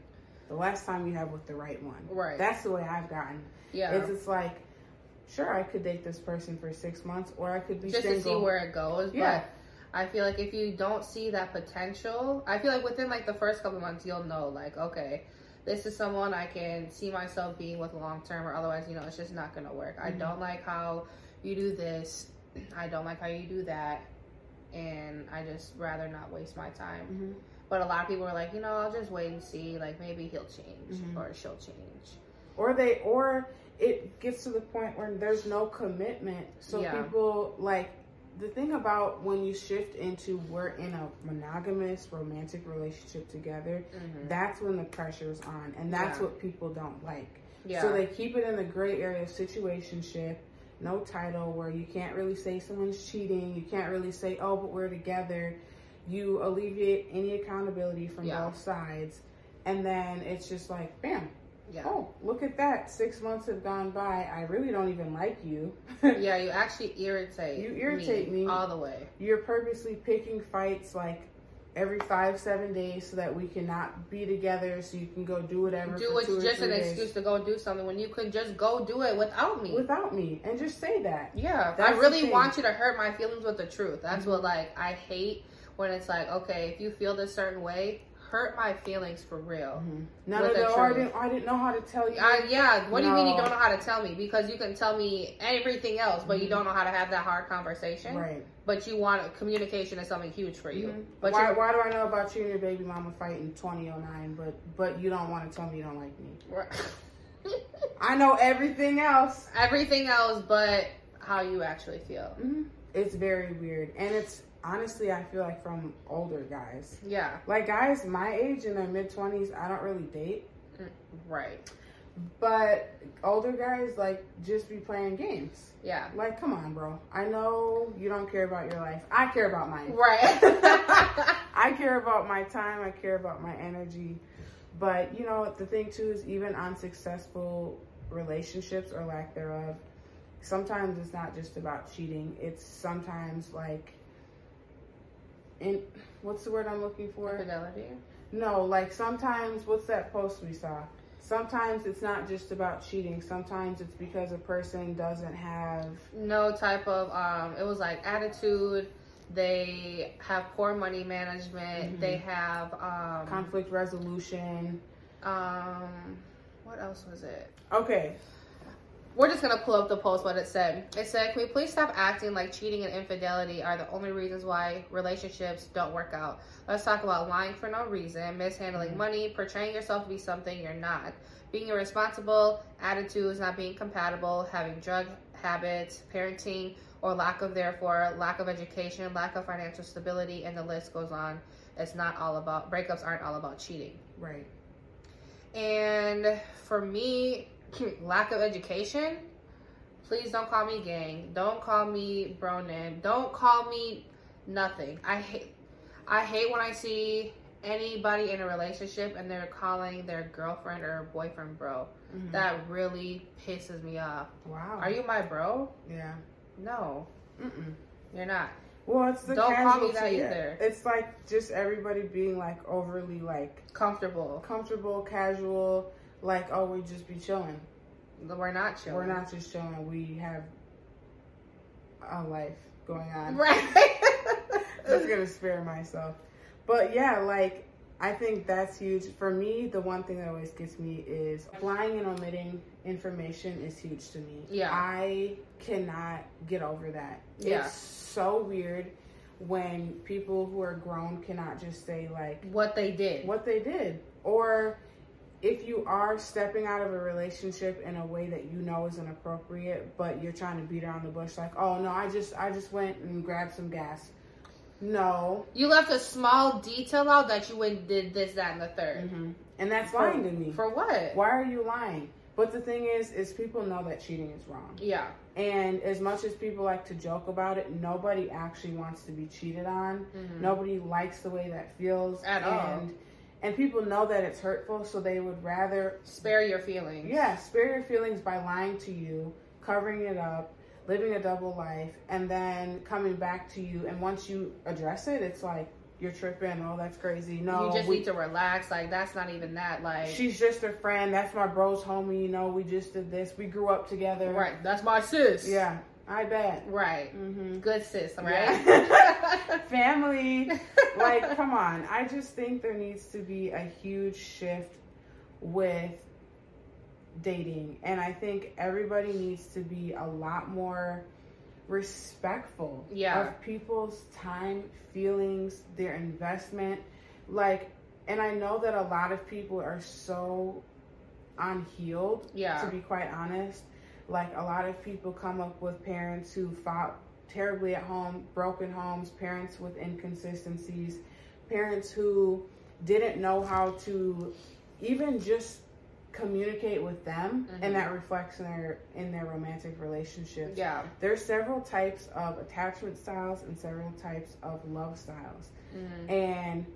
the less time you have with the right one. Right. That's the way I've gotten. yeah It's it's like, sure, I could date this person for six months, or I could be just single. to see where it goes Yeah. but I feel like if you don't see that potential, I feel like within like the first couple months, you'll know like, okay, this is someone I can see myself being with long term, or otherwise, you know, it's just not gonna work. I Mhm. don't like how you do this. I don't like how you do that. and I just rather not waste my time. Mm-hmm. But a lot of people are like, you know, I'll just wait and see. Like maybe he'll change Mhm. or she'll change. or they or it gets to the point where there's no commitment so Yeah. people like the thing about when you shift into we're in a monogamous romantic relationship together Mm-hmm. that's when the pressure's on and that's Yeah. what people don't like Yeah. so they keep it in the gray area of situationship no title where you can't really say someone's cheating you can't really say oh but we're together you alleviate any accountability from Yeah. both sides and then it's just like bam yeah. Oh, look at that. Six months have gone by. I really don't even like you. yeah, you actually irritate. You irritate me. all the way. You're purposely picking fights like every five, seven days so that we cannot be together so you can go do whatever. Do it's just an days excuse to go do something when you could just go do it without me. without me. And just say that. yeah, That's I really want you to hurt my feelings with the truth. That's Mhm. what like I hate when it's like, okay, if you feel this certain way, hurt my feelings for real. Of the the, oh, I didn't, I didn't know how to tell you. I, yeah, what do you mean you don't know how to tell me? Because you can tell me everything else, but you Mhm. don't know how to have that hard conversation. right. But you want communication is something huge for you. Mhm. But why, why do I know about you and your baby mama fighting 2009, but but you don't want to tell me you don't like me? I know everything else. everything else, but how you actually feel. hmm It's very weird, and it's honestly I feel like from older guys, Yeah, like guys my age in their mid twenties, I don't really date, mm, right. but older guys like just be playing games. Yeah, Like, come on, bro. I know you don't care about your life. I care about mine. right. I care about my time. I care about my energy. But you know, the thing too is even unsuccessful relationships or lack thereof, sometimes it's not just about cheating. It's sometimes like in what's the word I'm looking for? Fidelity. No, like sometimes what's that post we saw? Sometimes it's not just about cheating. Sometimes it's because a person doesn't have No type of um. It was like attitude. They have poor money management. Mhm. They have um. conflict resolution. um. What else was it? Okay. We're just gonna pull up the post what it said. It said, "Can we please stop acting like cheating and infidelity are the only reasons why relationships don't work out? Let's talk about lying for no reason, mishandling Mhm. money, portraying yourself to be something you're not, being irresponsible, attitudes not being compatible, having drug habits, parenting or lack of therefore, lack of education, lack of financial stability, and the list goes on. It's not all about breakups aren't all about cheating." Right. And for me, lack of education, please don't call me gang. Don't call me bro name. Don't call me nothing. I hate I hate when I see anybody in a relationship and they're calling their girlfriend or boyfriend bro. Mhm. That really pisses me off. wow. Are you my bro? Yeah. No, Mm-mm. you're not. Well, it's the Don't call me that either. It's like just everybody being like overly like Comfortable. comfortable, casual. Like, oh, we just be chilling. We're not chilling. We're not just chilling. We have a life going on. Right. i Just gonna spare myself. But yeah, like I think that's huge. For me, the one thing that always gets me is lying and omitting information is huge to me. Yeah. I cannot get over that. Yeah. It's so weird when people who are grown cannot just say like what they did. what they did. Or if you are stepping out of a relationship in a way that you know is inappropriate, but you're trying to beat around the bush like, oh no, I just I just went and grabbed some gas. No. You left a small detail out that you went did this, that, and the 3rd hmm And that's lying to me. For what? Why are you lying? But the thing is, is people know that cheating is wrong. Yeah. And as much as people like to joke about it, nobody actually wants to be cheated on. Mhm. Nobody likes the way that feels. At and, all. And people know that it's hurtful, so they would rather Spare your feelings. Yeah, spare your feelings by lying to you, covering it up, living a double life, and then coming back to you. And once you address it, it's like you're tripping. Oh, that's crazy. No, you just we- need to relax. Like that's not even that. Like she's just a friend. That's my bro's homie. You know, we just did this. We grew up together. right. That's my sis. Yeah, I bet. Right. hmm Good sis. Right. Yeah. Family. like, come on. I just think there needs to be a huge shift with dating. And I think everybody needs to be a lot more respectful Yeah. of people's time, feelings, their investment. Like, and I know that a lot of people are so unhealed, Yeah. to be quite honest. Like, a lot of people come up with parents who fought terribly at home, broken homes, parents with inconsistencies, parents who didn't know how to even just communicate with them Mhm. and that reflects in their in their romantic relationships Yeah. there's several types of attachment styles and several types of love styles Mhm. and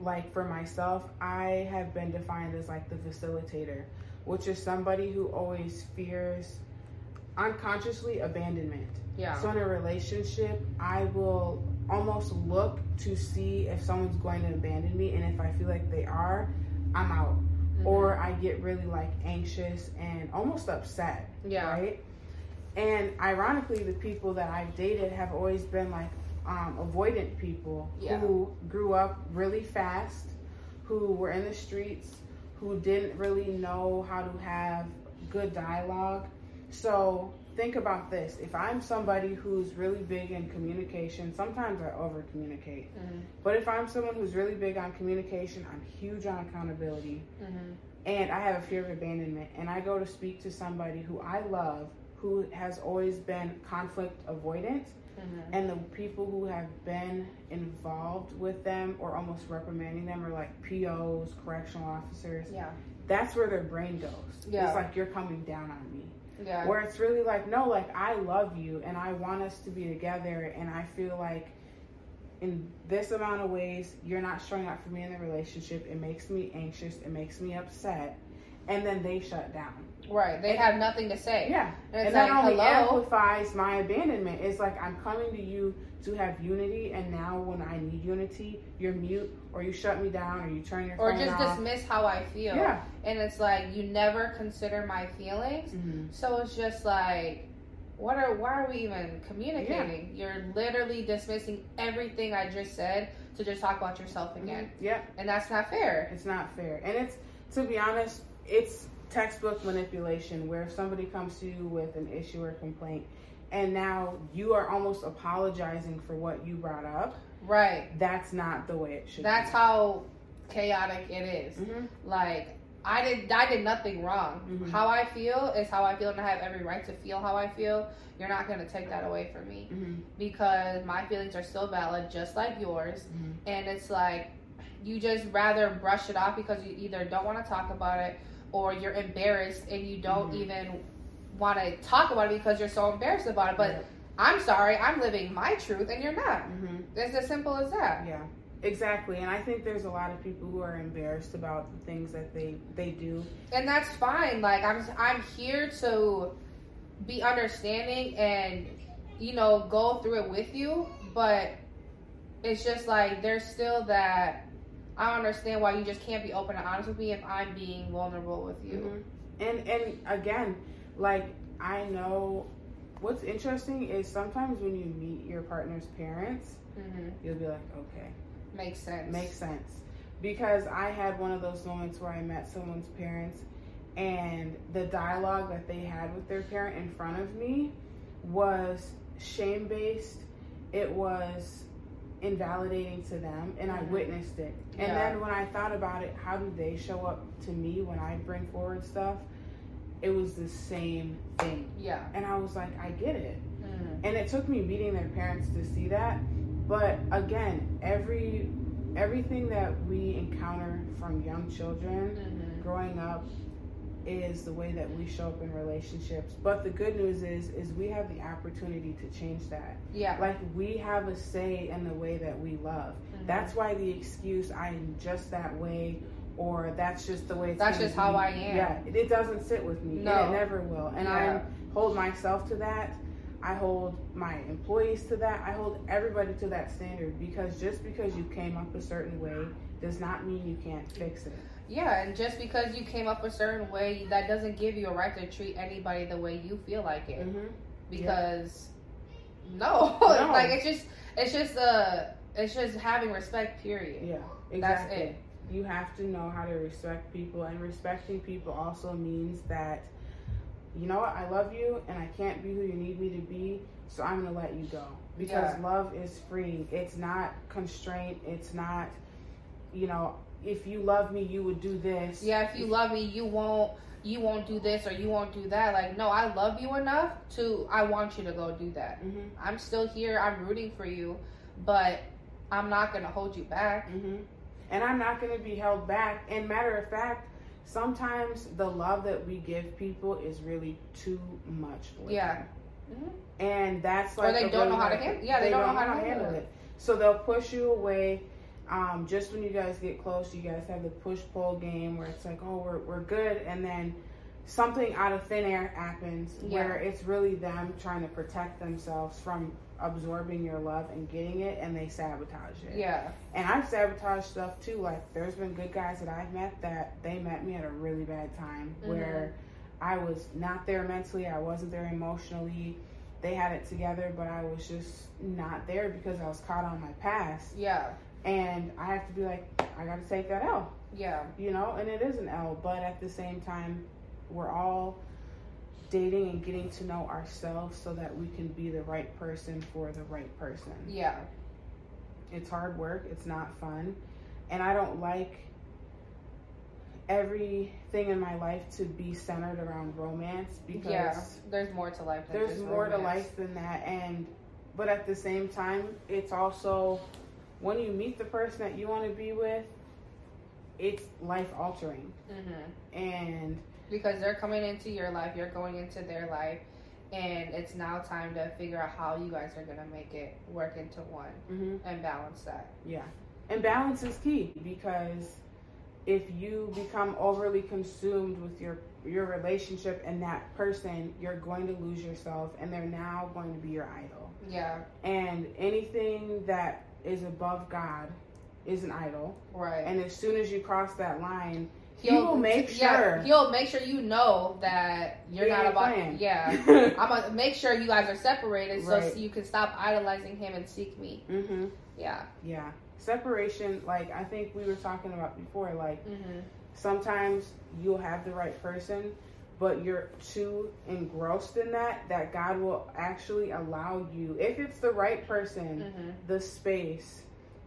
like for myself i have been defined as like the facilitator which is somebody who always fears unconsciously abandonment Yeah. so in a relationship i will almost look to see if someone's going to abandon me and if i feel like they are i'm out Mhm. or I get really like anxious and almost upset. Yeah. Right. And ironically, the people that I've dated have always been like um, avoidant people Yeah. who grew up really fast, who were in the streets, who didn't really know how to have good dialogue. So think about this. If I'm somebody who's really big in communication, sometimes I over communicate. Mhm. But if I'm someone who's really big on communication, I'm huge on accountability Mhm. and I have a fear of abandonment, and I go to speak to somebody who I love, who has always been conflict avoidant, Mhm. and the people who have been involved with them or almost reprimanding them are like POs, correctional officers. Yeah. That's where their brain goes. Yeah. It's like you're coming down on me. Yeah. Where it's really like, no, like I love you and I want us to be together, and I feel like in this amount of ways you're not showing up for me in the relationship. It makes me anxious. It makes me upset, and then they shut down. Right. They have nothing to say. Yeah, And and it's that like, only hello. amplifies my abandonment. It's like I'm coming to you to have unity, and now when I need unity, you're mute or you shut me down or you turn your Or phone just off. dismiss how I feel. Yeah. And it's like you never consider my feelings. Mhm. So it's just like, what are why are we even communicating? You're literally dismissing everything I just said to just talk about yourself again, Mhm. Yeah. and that's not fair. It's not fair. And it's, to be honest, it's textbook manipulation where if somebody comes to you with an issue or complaint and now you are almost apologizing for what you brought up, Right. that's not the way it should That's be. how chaotic it is. Mhm. Like I did, I did nothing wrong. Mhm. How I feel is how I feel, and I have every right to feel how I feel. You're not gonna take that away from me Mhm. because my feelings are still valid, just like yours. Mhm. and it's like you just rather brush it off because you either don't want to talk about it or you're embarrassed and you don't Mhm. even want to talk about it because you're so embarrassed about it. But Yeah. I'm sorry, I'm living my truth and you're not. Mhm. It's as simple as that. Yeah, exactly. And I think there's a lot of people who are embarrassed about the things that they they do. And that's fine. Like I'm I'm here to be understanding and you know go through it with you, but it's just like there's still that I don't understand why you just can't be open and honest with me if I'm being vulnerable with you. Mhm. And and again, like I know what's interesting is sometimes when you meet your partner's parents, hmm you'll be like, okay, Makes sense. makes sense. Because I had one of those moments where I met someone's parents and the dialogue that they had with their parent in front of me was shame based. It was invalidating to them and I Mhm. witnessed it. And Yeah. then when I thought about it, how do they show up to me when I bring forward stuff? It was the same thing. Yeah. And I was like, I get it. Mm. And it took me meeting their parents to see that. But again, every everything that we encounter from young children Mhm. growing up is the way that we show up in relationships. But the good news is is we have the opportunity to change that. Yeah. Like we have a say in the way that we love. Mhm. That's why the excuse I'm just that way or that's just the way it's That's just how I am. Yeah, it, it doesn't sit with me. No. And it never will. And Yeah. I hold myself to that. I hold my employees to that. I hold everybody to that standard because just because you came up a certain way does not mean you can't fix it. Yeah, and just because you came up a certain way, that doesn't give you a right to treat anybody the way you feel like it. Mm-hmm. Because no, No. like it's just it's just uh it's just having respect. Period. Yeah, That's exactly. it. You have to know how to respect people, and respecting people also means that you know what, I love you and I can't be who you need me to be, so I'm gonna let you go. Because Yeah. love is free. It's not constraint. It's not, you know, if you love me, you would do this. Yeah, if you love me, you won't you won't do this or you won't do that. Like, no, I love you enough to I want you to go do that. hmm I'm still here. I'm rooting for you, but I'm not gonna hold you back. hmm And I'm not going to be held back. And matter of fact, sometimes the love that we give people is really too much for Yeah. Mhm. And that's Or like they don't know how to handle- yeah, they don't know how to handle it. So they'll push you away. Um, just when you guys get close, you guys have the push pull game where it's like, oh, we're, we're good, and then something out of thin air happens Yeah. where it's really them trying to protect themselves from absorbing your love and getting it, and they sabotage it. Yeah. And I've sabotaged stuff too. Like there's been good guys that I've met that they met me at a really bad time Mhm. where I was not there mentally, I wasn't there emotionally. They had it together, but I was just not there because I was caught on my past. Yeah. And I have to be like, I got to take that L, Yeah. you know. And it is an L, but at the same time, we're all dating and getting to know ourselves so that we can be the right person for the right person Yeah. it's hard work it's not fun and i don't like everything in my life to be centered around romance because Yeah. There's more to life than there's more to life than that and but at the same time it's also when you meet the person that you want to be with it's life altering Mhm. and Because they're coming into your life, you're going into their life, and it's now time to figure out how you guys are gonna make it work into one mhm, and balance that. Yeah. And balance is key because if you become overly consumed with your your relationship and that person, you're going to lose yourself and they're now going to be your idol. Yeah. And anything that is above God is an idol. Right. And as soon as you cross that line, he will make yeah, sure he'll make sure you know that you're not ain't about. playing. Yeah. I'm gonna make sure you guys are separated so Right. you can stop idolizing him and seek me. mhm. Yeah. Yeah. Separation like I think we were talking about before like Mhm. sometimes you'll have the right person, but you're too engrossed in that that God will actually allow you, if it's the right person, Mhm. the space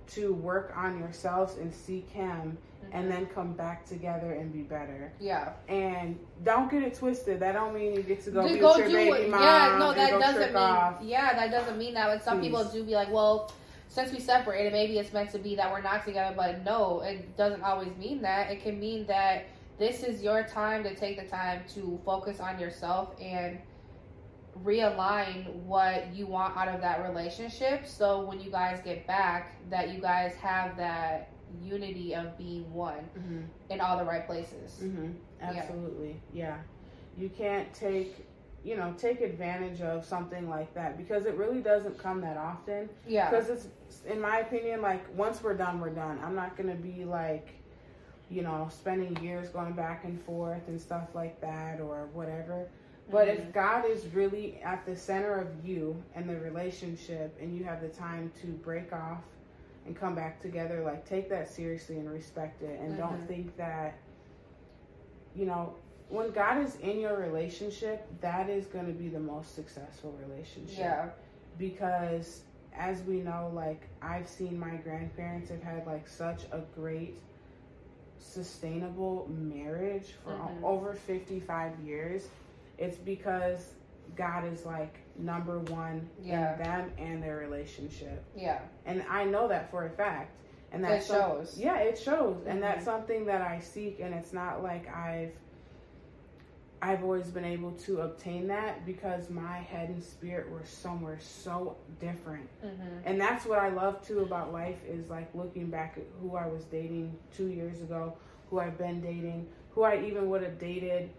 to work on yourselves and seek Him and then come back together and be better. Yeah. And don't get it twisted. That don't mean you get to go Just go your do baby it. mom Yeah, no, that doesn't mean. off. Yeah, that doesn't mean that. Like some Please. people do be like, well, since we separated, maybe it's meant to be that we're not together. But no, it doesn't always mean that. It can mean that this is your time to take the time to focus on yourself and realign what you want out of that relationship. So when you guys get back, that you guys have that unity of being one Mhm. in all the right places. hmm Absolutely. Yeah. You can't take, you know, take advantage of something like that because it really doesn't come that often. Yeah. Because it's, in my opinion, like once we're done, we're done. I'm not gonna be like, you know, spending years going back and forth and stuff like that or whatever. But Mhm. if God is really at the center of you and the relationship, and you have the time to break off and come back together, like take that seriously and respect it, and don't Mhm. think that, you know, when God is in your relationship, that is going to be the most successful relationship. yeah. Because as we know, like I've seen my grandparents have had like such a great sustainable marriage for Mhm. over 55 years it's because God is like number one Yeah. in them and their relationship. Yeah. And I know that for a fact. And that shows. yeah, it shows. And that's something that I seek and it's not like I've I've always been able to obtain that because my head and spirit were somewhere so different. Mm-hmm. And that's what I love too about life is like looking back at who I was dating two years ago, who I've been dating, who I even would have dated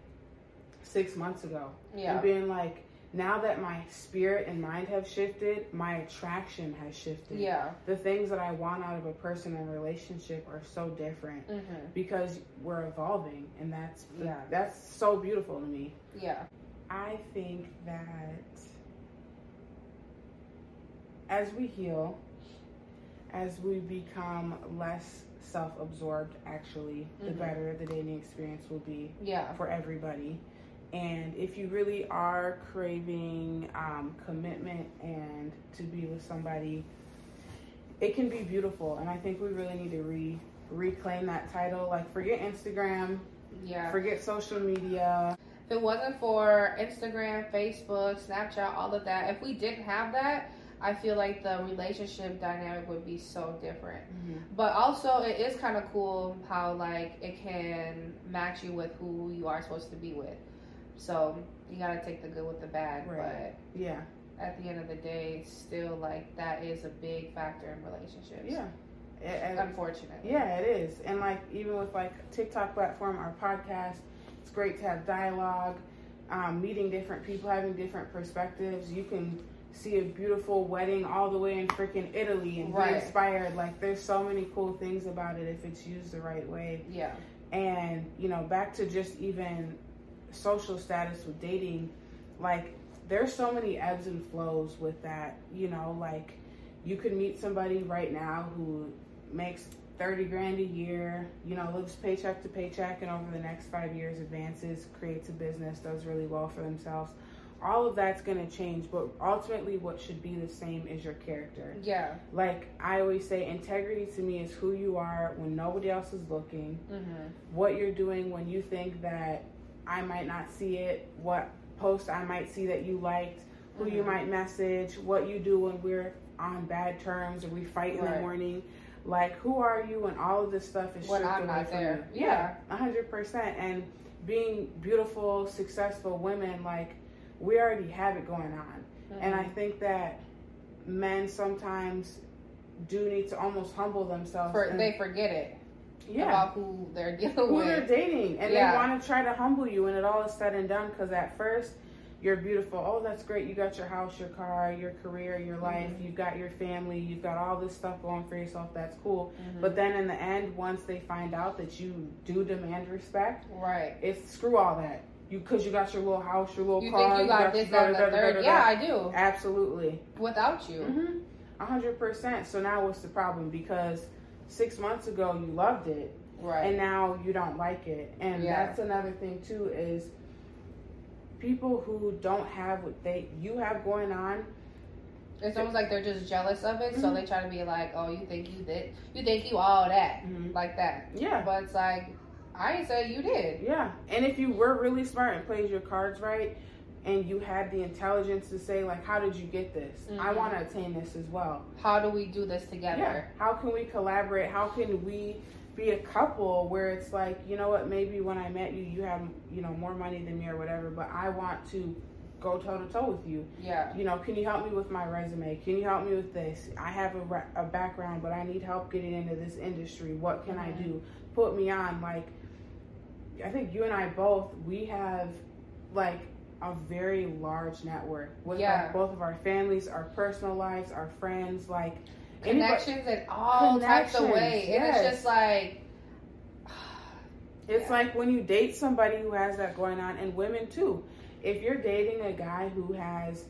six months ago. Yeah. And being like, now that my spirit and mind have shifted, my attraction has shifted. Yeah. The things that I want out of a person and relationship are so different Mm-hmm. because we're evolving and that's Yeah. that's so beautiful to me. Yeah. I think that as we heal, as we become less self absorbed, actually, the Mhm. better the dating experience will be Yeah. for everybody. And if you really are craving um, commitment and to be with somebody, it can be beautiful. And I think we really need to re reclaim that title. Like, forget Instagram, Yeah. forget social media. If it wasn't for Instagram, Facebook, Snapchat, all of that, if we didn't have that, I feel like the relationship dynamic would be so different. But also, it is kind of cool how like it can match you with who you are supposed to be with. So you gotta take the good with the bad. Right. Yeah, at the end of the day, still like that is a big factor in relationships. yeah. And- and- Unfortunately. Yeah, it is. And like even with like TikTok platform, our podcast, it's great to have dialogue, um, meeting different people, having different perspectives. You can see a beautiful wedding all the way in freaking Italy and Right. be inspired. Like there's so many cool things about it if it's used the right way. Yeah. And you know, back to just even social status with dating, like there's so many ebbs and flows with that. You know, like you could meet somebody right now who makes 30 grand a year, you know, lives paycheck to paycheck, and over the next five years advances, creates a business, does really well for themselves. All of that's going to change, but ultimately, what should be the same is your character. Yeah. Like I always say, integrity to me is who you are when nobody else is looking, Mm-hmm. what you're doing when you think that I might not see it, what post I might see that you liked, who you Mhm. might message, what you do when we're on bad terms or we fight in the morning. Like, who are you and all of this stuff is When stripped I'm away not from there. you? Yeah. a hundred percent. And being beautiful, successful women, like we already have it going on. And Mm-hmm. I think that men sometimes do need to almost humble themselves. For, and- they forget it yeah about who they're dealing who with. they're dating and Yeah. they want to try to humble you when it all is said and done because at first you're beautiful oh that's great you got your house your car your career your life Mhm. you've got your family you've got all this stuff going for yourself that's cool Mhm. but then in the end once they find out that you do demand respect right. it's screw all that you because you got your little house your little You car think you got this, that, and the third? Yeah, I do. absolutely Without you. Mm-hmm. A hundred percent. So now what's the problem? Because six months ago you loved it, Right. and now you don't like it. And Yeah. that's another thing too is people who don't have what they you have going on. It's almost like they're just jealous of it, so Mhm. they try to be like, "Oh, you think you did? You think you all that Mhm. like that?" Yeah, But it's like, I say you did. yeah. And if you were really smart and played your cards right, and you had the intelligence to say like, how did you get this? I Mhm. want to attain this as well. How do we do this together? Yeah. How can we collaborate? How can we be a couple where it's like, you know what, maybe when I met you, you have, you know, more money than me or whatever, but I want to go toe to toe with you. Yeah. You know, can you help me with my resume? Can you help me with this? I have a, ra- a background, but I need help getting into this industry. What can I Mhm. do? Put me on. Like, I think you and I both, we have like a very large network with Yeah. like, both of our families, our personal lives, our friends, like anybody- Connections in all types of ways, and it's yes. just like, It's Yeah. like when you date somebody who has that going on, and women too. If you're dating a guy who has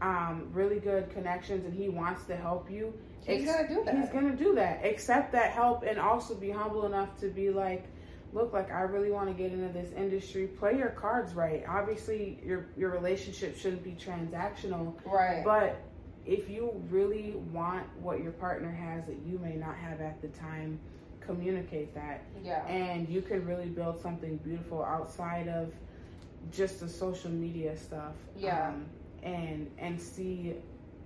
um, really good connections and he wants to help you, he's ex- gonna do that. He's gonna do that. Accept that help and also be humble enough to be like, look, like I really want to get into this industry. Play your cards right. Obviously, your your relationship shouldn't be transactional, right. but if you really want what your partner has that you may not have at the time, communicate that yeah. and you can really build something beautiful outside of just the social media stuff Yeah. um, and and see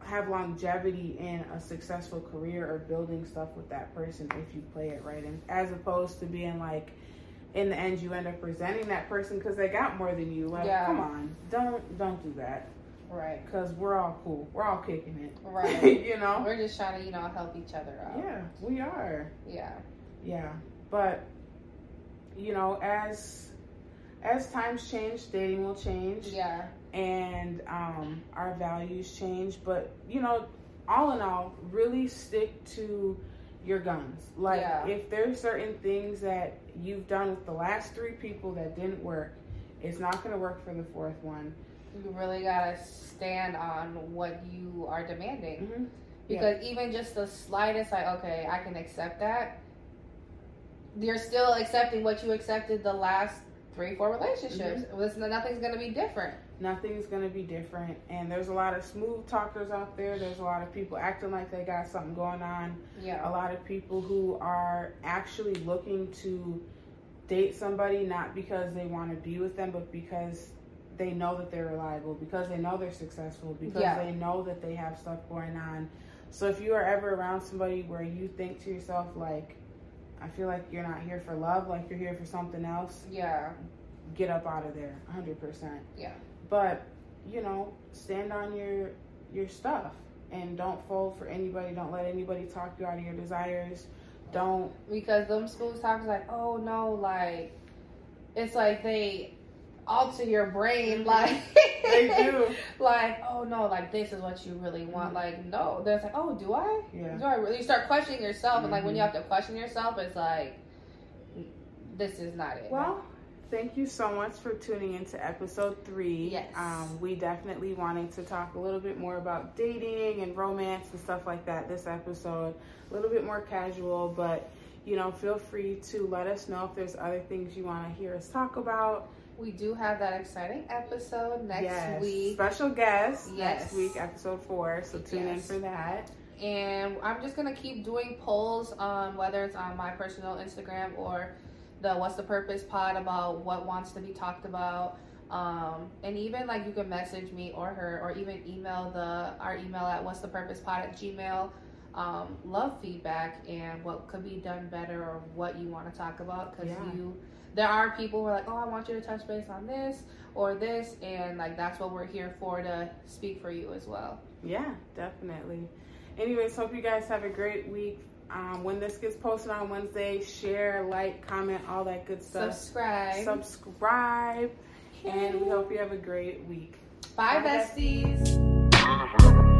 have longevity in a successful career or building stuff with that person if you play it right and as opposed to being like in the end you end up resenting that person because they got more than you like Yeah. come on don't don't do that Right. because we're all cool we're all kicking it Right. you know We're just trying to, you know, help each other out. yeah we are Yeah. Yeah, but you know, as as times change, dating will change, Yeah. and um, our values change. But you know, all in all, really stick to your guns. Like, Yeah. if there's certain things that you've done with the last three people that didn't work, it's not going to work for the fourth one. You really gotta stand on what you are demanding. Mm-hmm. Because even just the slightest, like, okay, I can accept that. You're still accepting what you accepted the last three, four relationships. Mm-hmm. nothing's gonna be different. Nothing's gonna be different. And there's a lot of smooth talkers out there. There's a lot of people acting like they got something going on. Yeah. A lot of people who are actually looking to date somebody not because they want to be with them, but because they know that they're reliable, because they know they're successful, because yeah. they know that they have stuff going on. So if you are ever around somebody where you think to yourself like I feel like you're not here for love, like you're here for something else. Yeah. Get up out of there, 100%. Yeah. But, you know, stand on your your stuff and don't fold for anybody. Don't let anybody talk you out of your desires. Don't because them schools talk like, "Oh no, like it's like they alter your brain like they do like oh no like this is what you really want mm-hmm. like no there's like oh do i yeah do i really you start questioning yourself mm-hmm. and like when you mm-hmm. have to question yourself it's like this is not it well thank you so much for tuning into episode three yes um, we definitely wanted to talk a little bit more about dating and romance and stuff like that this episode a little bit more casual but you know feel free to let us know if there's other things you want to hear us talk about we do have that exciting episode next yes. week. Special guest yes. next week, episode four. So tune yes. in for that. And I'm just gonna keep doing polls on whether it's on my personal Instagram or the What's the Purpose pod about what wants to be talked about. Um, and even like you can message me or her or even email the our email at what's the purpose pod at gmail um, love feedback and what could be done better or what you want to talk about because yeah. you there are people who are like, oh, I want you to touch base on this or this, and like that's what we're here for to speak for you as well. Yeah, definitely. Anyways, hope you guys have a great week. Um, when this gets posted on Wednesday, share, like, comment, all that good stuff. Subscribe. Subscribe. And we hope you have a great week. Bye, Bye besties. besties.